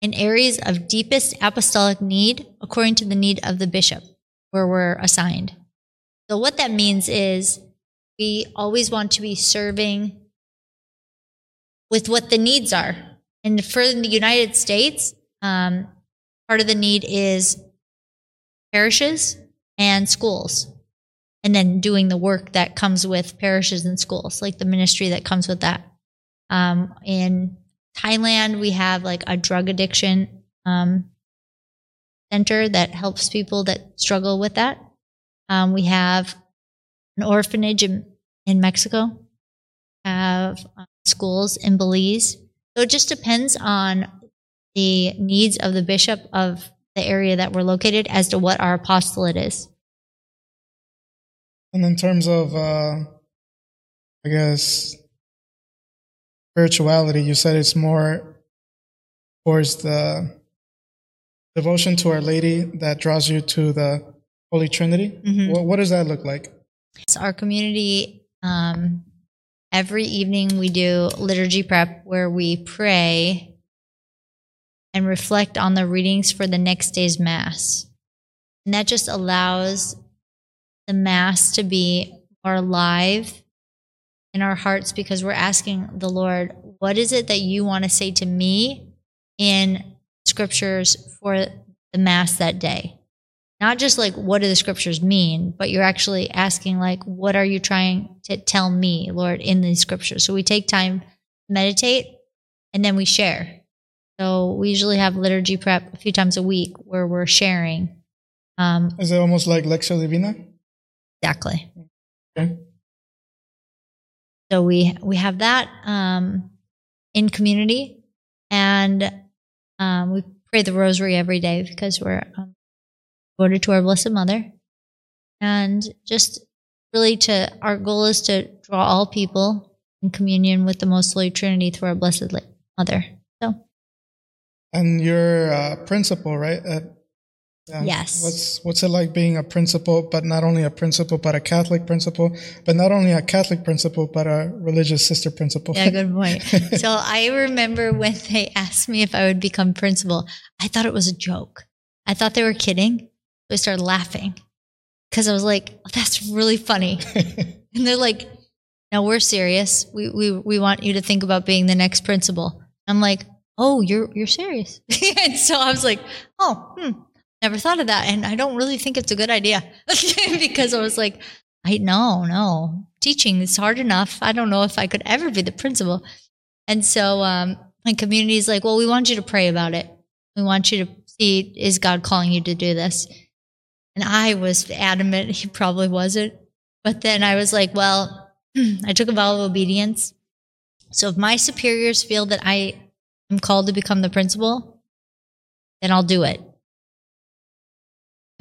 in areas of deepest apostolic need according to the need of the bishop where we're assigned. So what that means is we always want to be serving with what the needs are. And for the United States, um, part of the need is parishes and schools and then doing the work that comes with parishes and schools, like the ministry that comes with that. Um, in Thailand, we have like a drug addiction um, center that helps people that struggle with that. Um, we have an orphanage in, in Mexico, have uh, schools in Belize. So it just depends on the needs of the bishop of the area that we're located as to what our apostolate is. And in terms of, uh, I guess, spirituality, you said it's more towards the devotion to Our Lady that draws you to the Holy Trinity. Mhm. What, what does that look like? So our community, um, every evening we do liturgy prep where we pray and reflect on the readings for the next day's mass. And that just allows the mass to be more alive in our hearts because we're asking the Lord, what is it that you want to say to me in scriptures for the mass that day? not just like what do the scriptures mean but you're actually asking like what are you trying to tell me lord in these scriptures so we take time meditate and then we share so we usually have liturgy prep a few times a week where we're sharing um, Is it almost like Lectio Divina? Exactly Okay. so we we have that um, in community and um, we pray the rosary every day because we're um, devoted to our blessed mother and just really to our goal is to draw all people in communion with the most holy trinity through our blessed mother so And you're a principal, right? At, yeah. Yes. What's what's it like being a principal, but not only a principal, but a Catholic principal, but not only a Catholic principal, but a religious sister principal? Yeah, good (laughs) point. so I remember when they asked me if I would become principal, I thought it was a joke. I thought they were kidding. I started laughing because I was like, oh, that's really funny. (laughs) and they're like, no, we're serious. We, we, we want you to think about being the next principal. I'm like, oh, you're, you're serious. (laughs) and so I was like, oh, hmm, never thought of that. And I don't really think it's a good idea (laughs) because I was like, I no, no. Teaching is hard enough. I don't know if I could ever be the principal. And so um, my community is like, well, we want you to pray about it. We want you to see, is God calling you to do this? And I was adamant he probably wasn't. But then I was like, well, (clears throat) I took a vow of obedience. So if my superiors feel that I am called to become the principal, then I'll do it.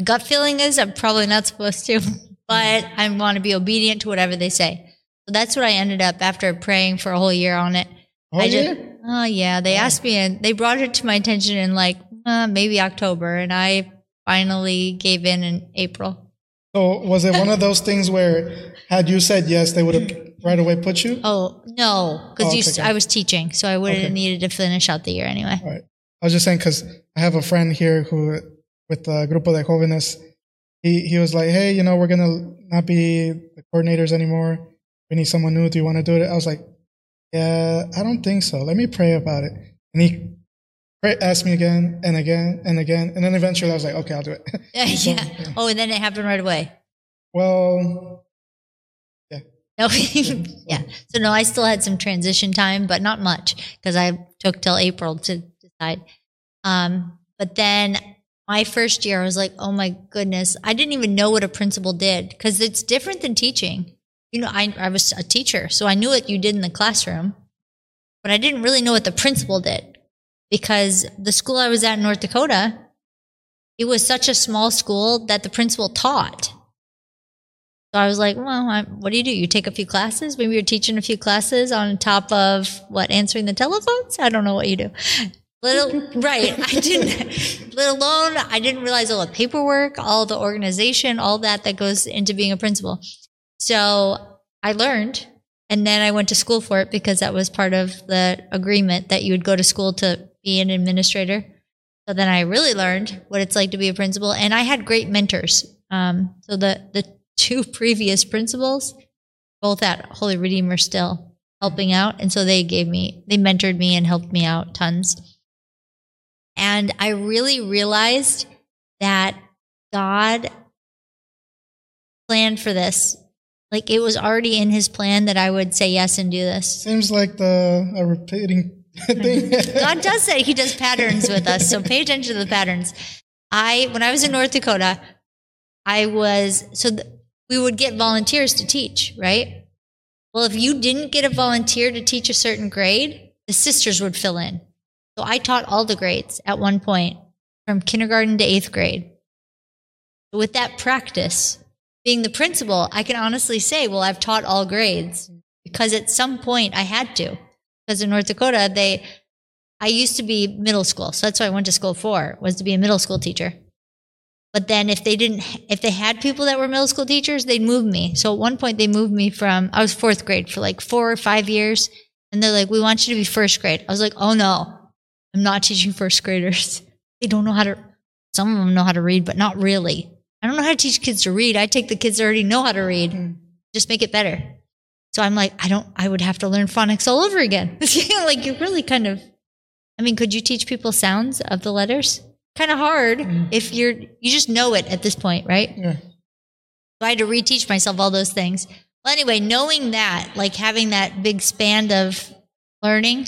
Gut feeling is I'm probably not supposed to, (laughs) but I want to be obedient to whatever they say. So that's what I ended up after praying for a whole year on it. Oh, I just, yeah? oh yeah, they asked me and they brought it to my attention in like uh, maybe October, and I finally gave in in April. So was it one of those things where had you said yes, they would have right away put you? Oh no, because Oh, you okay. I was teaching, so I would have Okay. needed to finish out the year anyway. All right. I was just saying because I have a friend here who, with the Grupo de Jóvenes, he, he was like, hey, you know, we're going to not be the coordinators anymore. We need someone new. Do you want to do it? I was like, yeah, I don't think so. Let me pray about it. And he pray, asked me again and again and again. And then eventually I was like, okay, I'll do it. (laughs) (laughs) yeah. So, yeah. Oh, and then it happened right away. Well, (laughs) No, yeah. So no, I still had some transition time, but not much because I took till April to decide. Um, but then my first year, I was like, oh my goodness, I didn't even know what a principal did because it's different than teaching. You know, I, I was a teacher, so I knew what you did in the classroom, but I didn't really know what the principal did because the school I was at in North Dakota, it was such a small school that the principal taught. So I was like, well, I, what do you do? You take a few classes? Maybe you're teaching a few classes on top of what, answering the telephones? I don't know what you do. Little, (laughs) right. I didn't, let alone, I didn't realize all the paperwork, all the organization, all that that goes into being a principal. So I learned and then I went to school for it because that was part of the agreement that you would go to school to be an administrator. So then I really learned what it's like to be a principal and I had great mentors. Um, so the, the (laughs) two previous principals, both at Holy Redeemer still helping out. And so they gave me, they mentored me and helped me out tons. And I really realized that God planned for this. Like it was already in his plan that I would say yes and do this. seems like the a repeating (laughs) thing. God does that. He does patterns with us. So pay attention to the patterns. I, when I was in North Dakota, I was, so th- we would get volunteers to teach, right? Well, if you didn't get a volunteer to teach a certain grade, the sisters would fill in. So I taught all the grades at one point from kindergarten to eighth grade. With that practice, being the principal, I can honestly say, well, I've taught all grades because at some point I had to. Because in North Dakota, they, I used to be middle school. So that's what I went to school for, was to be a middle school teacher. But then if they didn't, if they had people that were middle school teachers, they'd move me. So at one point they moved me from, I was fourth grade for like four or five years. And they're like, we want you to be first grade. I was like, oh no, I'm not teaching first graders. They don't know how to, some of them know how to read, but not really. I don't know how to teach kids to read. I take the kids that already know how to read, Mm. just make it better. So I'm like, I don't, I would have to learn phonics all over again. (laughs) like you're really kind of, I mean, could you teach people sounds of the letters? Kind of hard Mm. if you're, you just know it at this point, right? Yeah. So I had to reteach myself all those things. Well, anyway, knowing that, like having that big span of learning,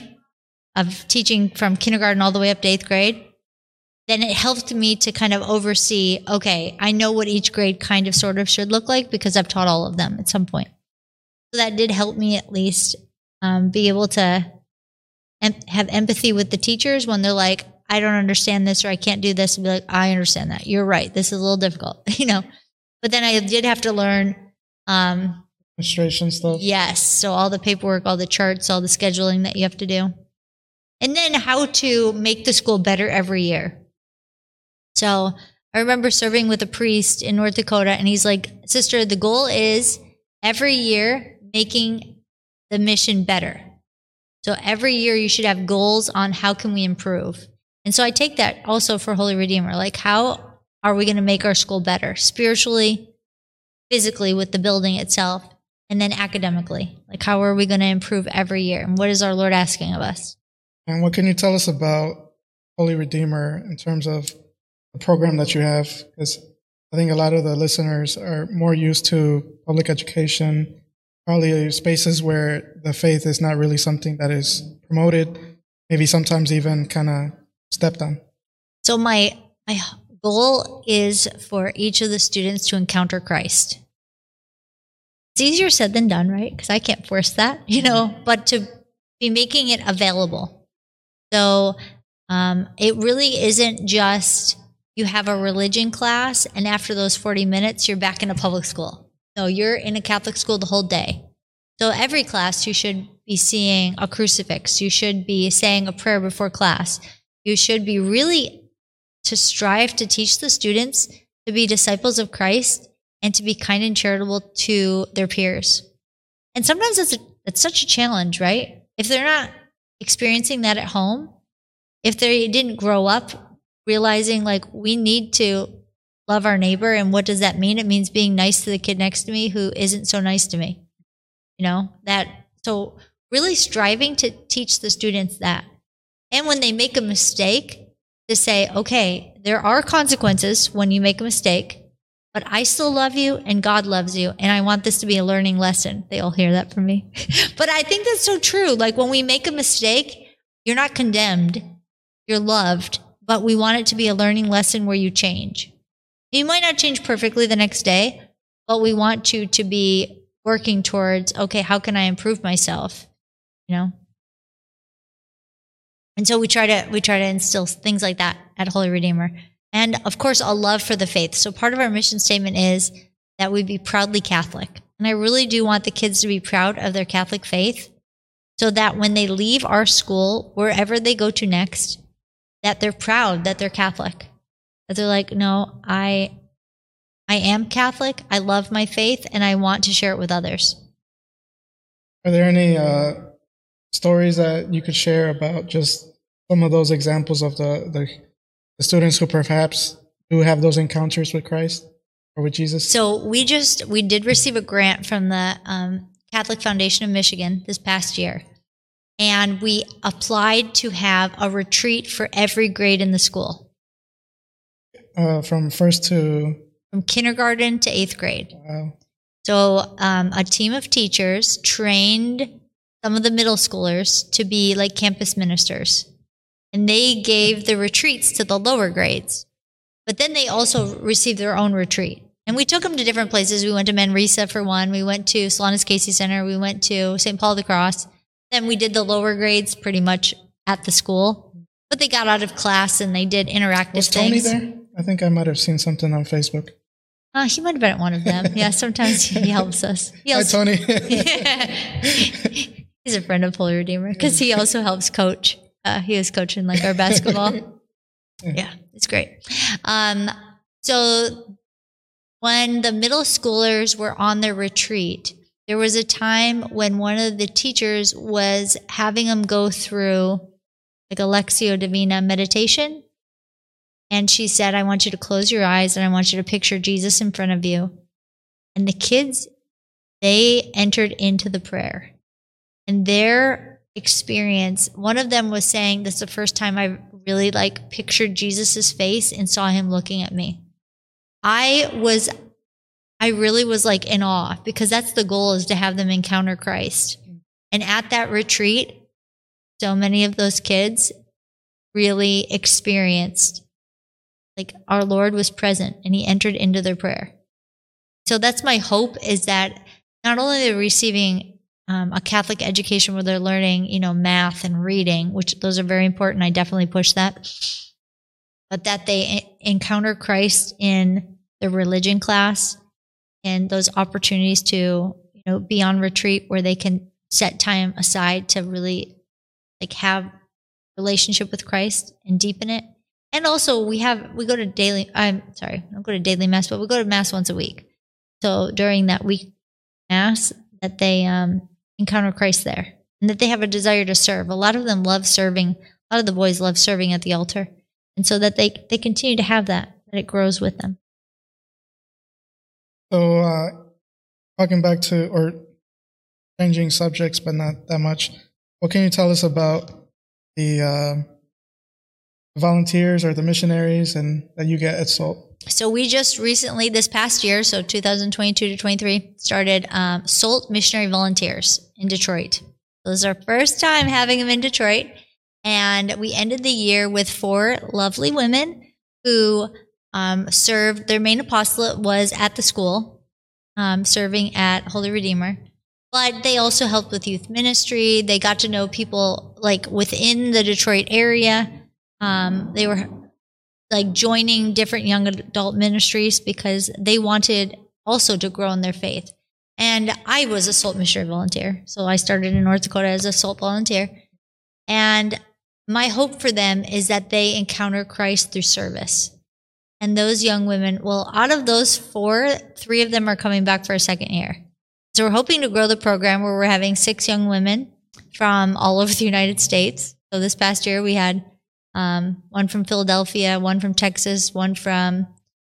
of teaching from kindergarten all the way up to eighth grade, then it helped me to kind of oversee okay, I know what each grade kind of sort of should look like because I've taught all of them at some point. So that did help me at least um, be able to em- have empathy with the teachers when they're like, I don't understand this or I can't do this, and be like, I understand that. You're right. This is a little difficult, (laughs) you know. But then I did have to learn um, Administration stuff. Yes. So all the paperwork, all the charts, all the scheduling that you have to do. And then how to make the school better every year. So I remember serving with a priest in North Dakota, and he's like, Sister, the goal is every year making the mission better. So every year you should have goals on how can we improve. And so I take that also for Holy Redeemer. Like, how are we going to make our school better spiritually, physically with the building itself, and then academically? Like, how are we going to improve every year? And what is our Lord asking of us? And what can you tell us about Holy Redeemer in terms of the program that you have? Because I think a lot of the listeners are more used to public education, probably spaces where the faith is not really something that is promoted, maybe sometimes even kind of stepped on. So my my goal is for each of the students to encounter Christ. It's easier said than done, right? Because I can't force that, you know, but to be making it available. So um, it really isn't just you have a religion class, and after those 40 minutes, you're back in a public school. No, you're in a Catholic school the whole day. So every class, you should be seeing a crucifix. You should be saying a prayer before class. You should be really to strive to teach the students to be disciples of Christ and to be kind and charitable to their peers. And sometimes it's, a, it's such a challenge, right? If they're not experiencing that at home, if they didn't grow up realizing like we need to love our neighbor and what does that mean? It means being nice to the kid next to me who isn't so nice to me. You know, that so really striving to teach the students that. And when they make a mistake, to say, okay, there are consequences when you make a mistake, but I still love you and God loves you. And I want this to be a learning lesson. They all hear that from me. (laughs) but I think that's so true. Like when we make a mistake, you're not condemned, you're loved, but we want it to be a learning lesson where you change. You might not change perfectly the next day, but we want you to be working towards, okay, how can I improve myself? You know? And so we try to we try to instill things like that at Holy Redeemer. And of course, a love for the faith. So part of our mission statement is that we be proudly Catholic. And I really do want the kids to be proud of their Catholic faith so that when they leave our school, wherever they go to next, that they're proud that they're Catholic. That they're like, no, I I am Catholic, I love my faith, and I want to share it with others. Are there any uh, stories that you could share about just some of those examples of the, the, the students who perhaps do have those encounters with Christ or with Jesus? So we just we did receive a grant from the um, Catholic Foundation of Michigan this past year, and we applied to have a retreat for every grade in the school. Uh, from first to from kindergarten to eighth grade. wow. So um, a team of teachers trained some of the middle schoolers to be like campus ministers. And they gave the retreats to the lower grades. But then they also received their own retreat. And we took them to different places. We went to Manresa for one. We went to Solanus Casey Center. We went to St. Paul the Cross. Then we did the lower grades pretty much at the school. But they got out of class and they did interactive Was Tony things. there? I think I might have seen something on Facebook. Uh, he might have been at one of them. (laughs) Yeah, sometimes he helps us. He Hi, Tony. (laughs) He's a friend of Holy Redeemer because he (laughs) also helps coach. Uh, he was coaching like our basketball. (laughs) yeah, it's great. Um, so when the middle schoolers were on their retreat, there was a time when one of the teachers was having them go through like a Lectio Divina meditation. And she said, I want you to close your eyes and I want you to picture Jesus in front of you. And the kids, they entered into the prayer. And their experience, one of them was saying, This is the first time I really like pictured Jesus's face and saw him looking at me. I was I really was like in awe because that's the goal is to have them encounter Christ. And at that retreat, so many of those kids really experienced like our Lord was present and he entered into their prayer. So that's my hope is that not only they're receiving um, a Catholic education where they're learning, you know, math and reading, which those are very important. I definitely push that, but that they encounter Christ in the religion class and those opportunities to, you know, be on retreat where they can set time aside to really like have relationship with Christ and deepen it. And also we have we go to daily I'm sorry, I don't go to daily mass, but we go to mass once a week. So during that week mass that they um encounter Christ there and that they have a desire to serve. A lot of them love serving. A lot of the boys love serving at the altar. And so that they they continue to have that, that it grows with them. So, uh, talking back to or changing subjects, but not that much. What can you tell us about the uh, volunteers or the missionaries and that you get at SOLT? So we just recently, this past year, so 2022 to 23, started um, SOLT Missionary Volunteers in Detroit. So this is our first time having them in Detroit. And we ended the year with four lovely women who um, served, their main apostolate was at the school, um, serving at Holy Redeemer. But they also helped with youth ministry. They got to know people like within the Detroit area. Um, they were like joining different young adult ministries because they wanted also to grow in their faith. And I was a SOLT missionary volunteer. So I started in North Dakota as a SOLT volunteer. And my hope for them is that they encounter Christ through service. And those young women, well, out of those four, three of them are coming back for a second year. So we're hoping to grow the program where we're having six young women from all over the United States. So this past year we had um, one from Philadelphia, one from Texas, one from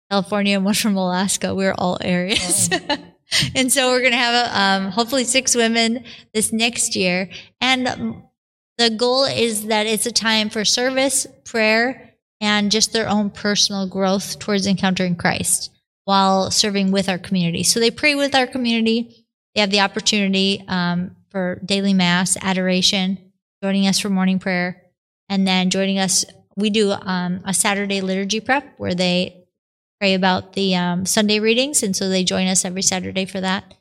California, and one from Alaska. We're all areas. (laughs) and so we're going to have um, hopefully six women this next year. And the goal is that it's a time for service, prayer, and just their own personal growth towards encountering Christ while serving with our community. So they pray with our community. They have the opportunity um, for daily mass, adoration, joining us for morning prayer, and then joining us. We do um, a Saturday liturgy prep where they pray about the um, Sunday readings, and so they join us every Saturday for that.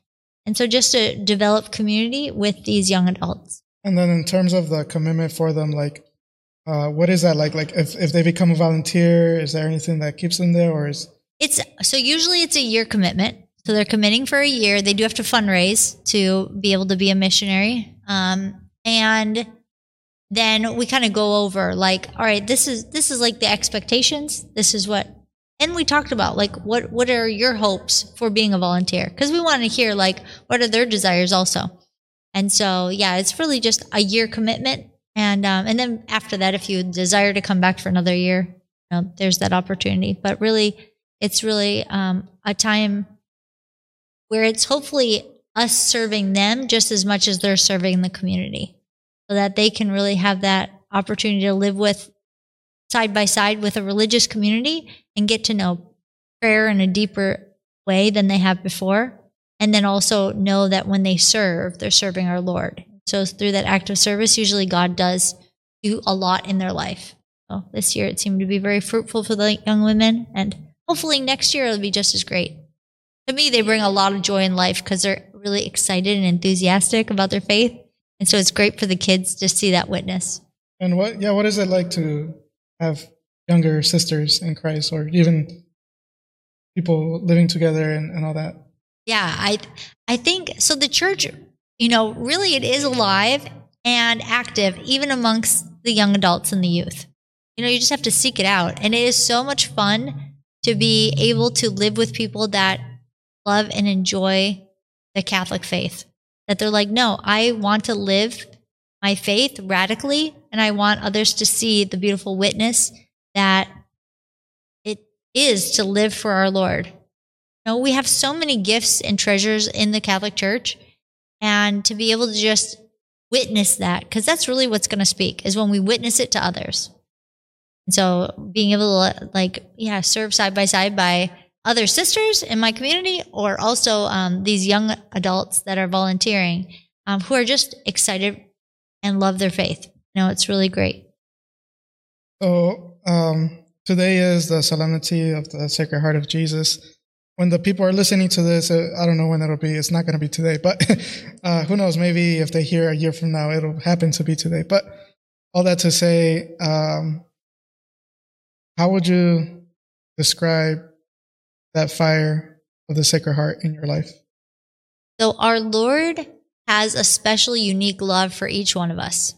And so just to develop community with these young adults. And then in terms of the commitment for them, like, uh, what is that like? Like, if, if they become a volunteer, is there anything that keeps them there, or is it's so usually it's a year commitment. So they're committing for a year. They do have to fundraise to be able to be a missionary, um, and then we kind of go over like, all right, this is this is like the expectations. This is what and we talked about like what what are your hopes for being a volunteer because we want to hear like what are their desires also and so, yeah, it's really just a year commitment. And, um, and then after that, if you desire to come back for another year, you know, there's that opportunity. But really, it's really um, a time where it's hopefully us serving them just as much as they're serving the community so that they can really have that opportunity to live with side by side with a religious community and get to know prayer in a deeper way than they have before and then also know that when they serve, they're serving our Lord. So through that act of service, usually God does do a lot in their life. So this year it seemed to be very fruitful for the young women, and hopefully next year it'll be just as great. To me, they bring a lot of joy in life because they're really excited and enthusiastic about their faith, and so it's great for the kids to see that witness. And what, yeah, what is it like to have younger sisters in Christ, or even people living together and, and all that? Yeah, I I think so the church, you know, really it is alive and active even amongst the young adults and the youth. You know, you just have to seek it out. And it is so much fun to be able to live with people that love and enjoy the Catholic faith. That they're like, no, I want to live my faith radically, and I want others to see the beautiful witness that it is to live for our Lord You know, we have so many gifts and treasures in the Catholic Church, and to be able to just witness that, because that's really what's going to speak, is when we witness it to others. And so being able to, like, yeah, serve side by side by other sisters in my community, or also um, these young adults that are volunteering um, who are just excited and love their faith. You know, it's really great. So, um, today is the solemnity of the Sacred Heart of Jesus when the people are listening to this, uh, I don't know when it'll be. It's not going to be today, but (laughs) uh, who knows? Maybe if they hear a year from now, it'll happen to be today. But all that to say, um, how would you describe that fire of the Sacred Heart in your life? So, our Lord has a special, unique love for each one of us.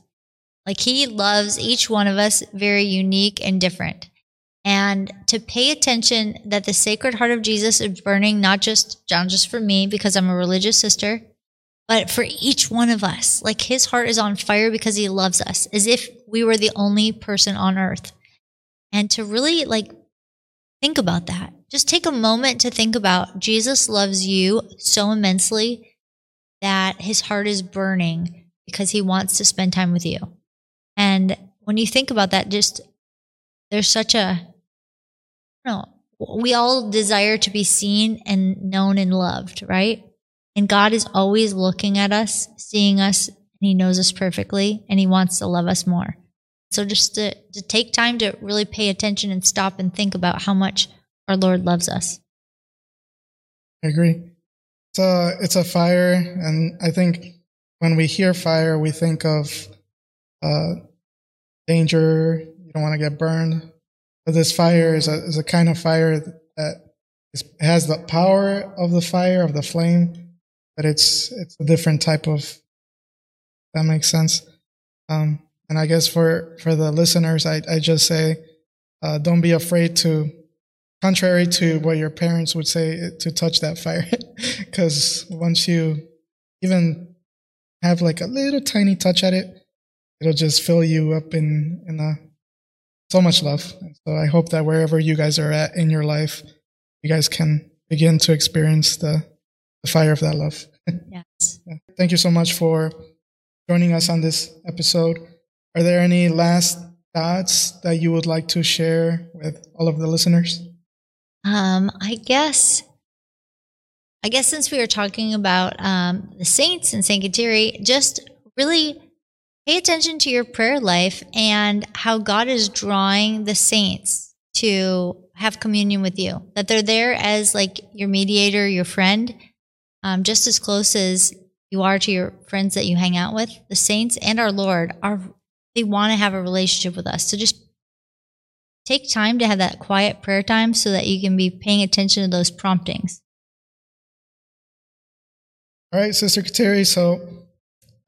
Like, He loves each one of us very unique and different and to pay attention that the Sacred Heart of Jesus is burning, not just John, just for me, because I'm a religious sister, but for each one of us. Like his heart is on fire because he loves us, as if we were the only person on earth. And to really like think about that. Just take a moment to think about Jesus loves you so immensely that his heart is burning because he wants to spend time with you. And when you think about that, just there's such a no, we all desire to be seen and known and loved, right? And God is always looking at us, seeing us, and He knows us perfectly, and He wants to love us more. So just to, to take time to really pay attention and stop and think about how much our Lord loves us. I agree. It's a, it's a fire, and I think when we hear fire, we think of uh, danger. You don't want to get burned. But this fire is a, is a kind of fire that is, has the power of the fire, of the flame, but it's, it's a different type of, that makes sense. Um, and I guess for, for the listeners, I, I just say, uh, don't be afraid to, contrary to what your parents would say, eh, to touch that fire. (laughs) Because once you even have like a little tiny touch at it, it'll just fill you up in, in a so much love. So I hope that wherever you guys are at in your life, you guys can begin to experience the, the fire of that love. (laughs) Yes. Yeah. Thank you so much for joining us on this episode. Are there any last thoughts that you would like to share with all of the listeners? Um, I guess, I guess since we were talking about um, the saints and Saint Kateri, just really pay attention to your prayer life and how God is drawing the saints to have communion with you. That they're there as like your mediator, your friend, um, just as close as you are to your friends that you hang out with. The saints and our Lord are they want to have a relationship with us. So just take time to have that quiet prayer time so that you can be paying attention to those promptings. All right, Sister Kateri. So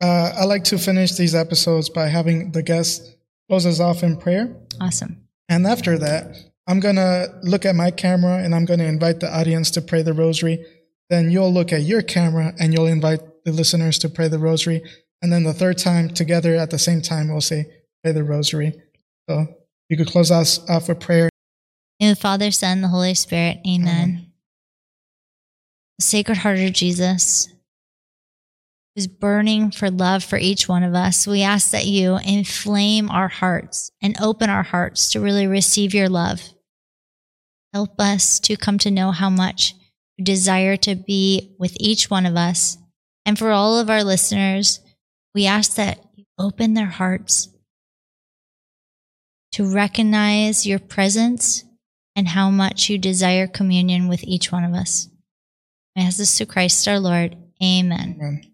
uh, I like to finish these episodes by having the guest close us off in prayer. Awesome. And after that, I'm going to look at my camera and I'm going to invite the audience to pray the rosary. Then you'll look at your camera and you'll invite the listeners to pray the rosary. And then the third time, together at the same time, we'll say, pray the rosary. So you could close us off with prayer. In the Father, Son, the Holy Spirit. Amen. Amen. Sacred Heart of Jesus, who's burning for love for each one of us, we ask that you inflame our hearts and open our hearts to really receive your love. Help us to come to know how much you desire to be with each one of us. And for all of our listeners, we ask that you open their hearts to recognize your presence and how much you desire communion with each one of us. I ask this to Christ our Lord. Amen. Amen.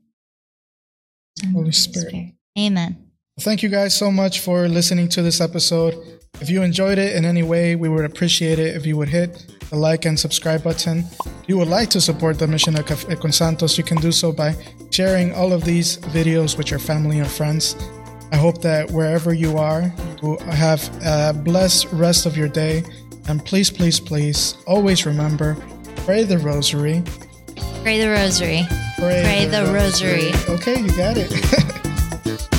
Holy Spirit. Amen. Thank you guys so much for listening to this episode. If you enjoyed it in any way, we would appreciate it if you would hit the like and subscribe button. If you would like to support the mission of Cafe con Santos, you can do so by sharing all of these videos with your family and friends. I hope that wherever you are, you have a blessed rest of your day. And please, please, please, always remember pray the rosary. Pray the rosary. Pray the rosary. Okay, you got it. (laughs)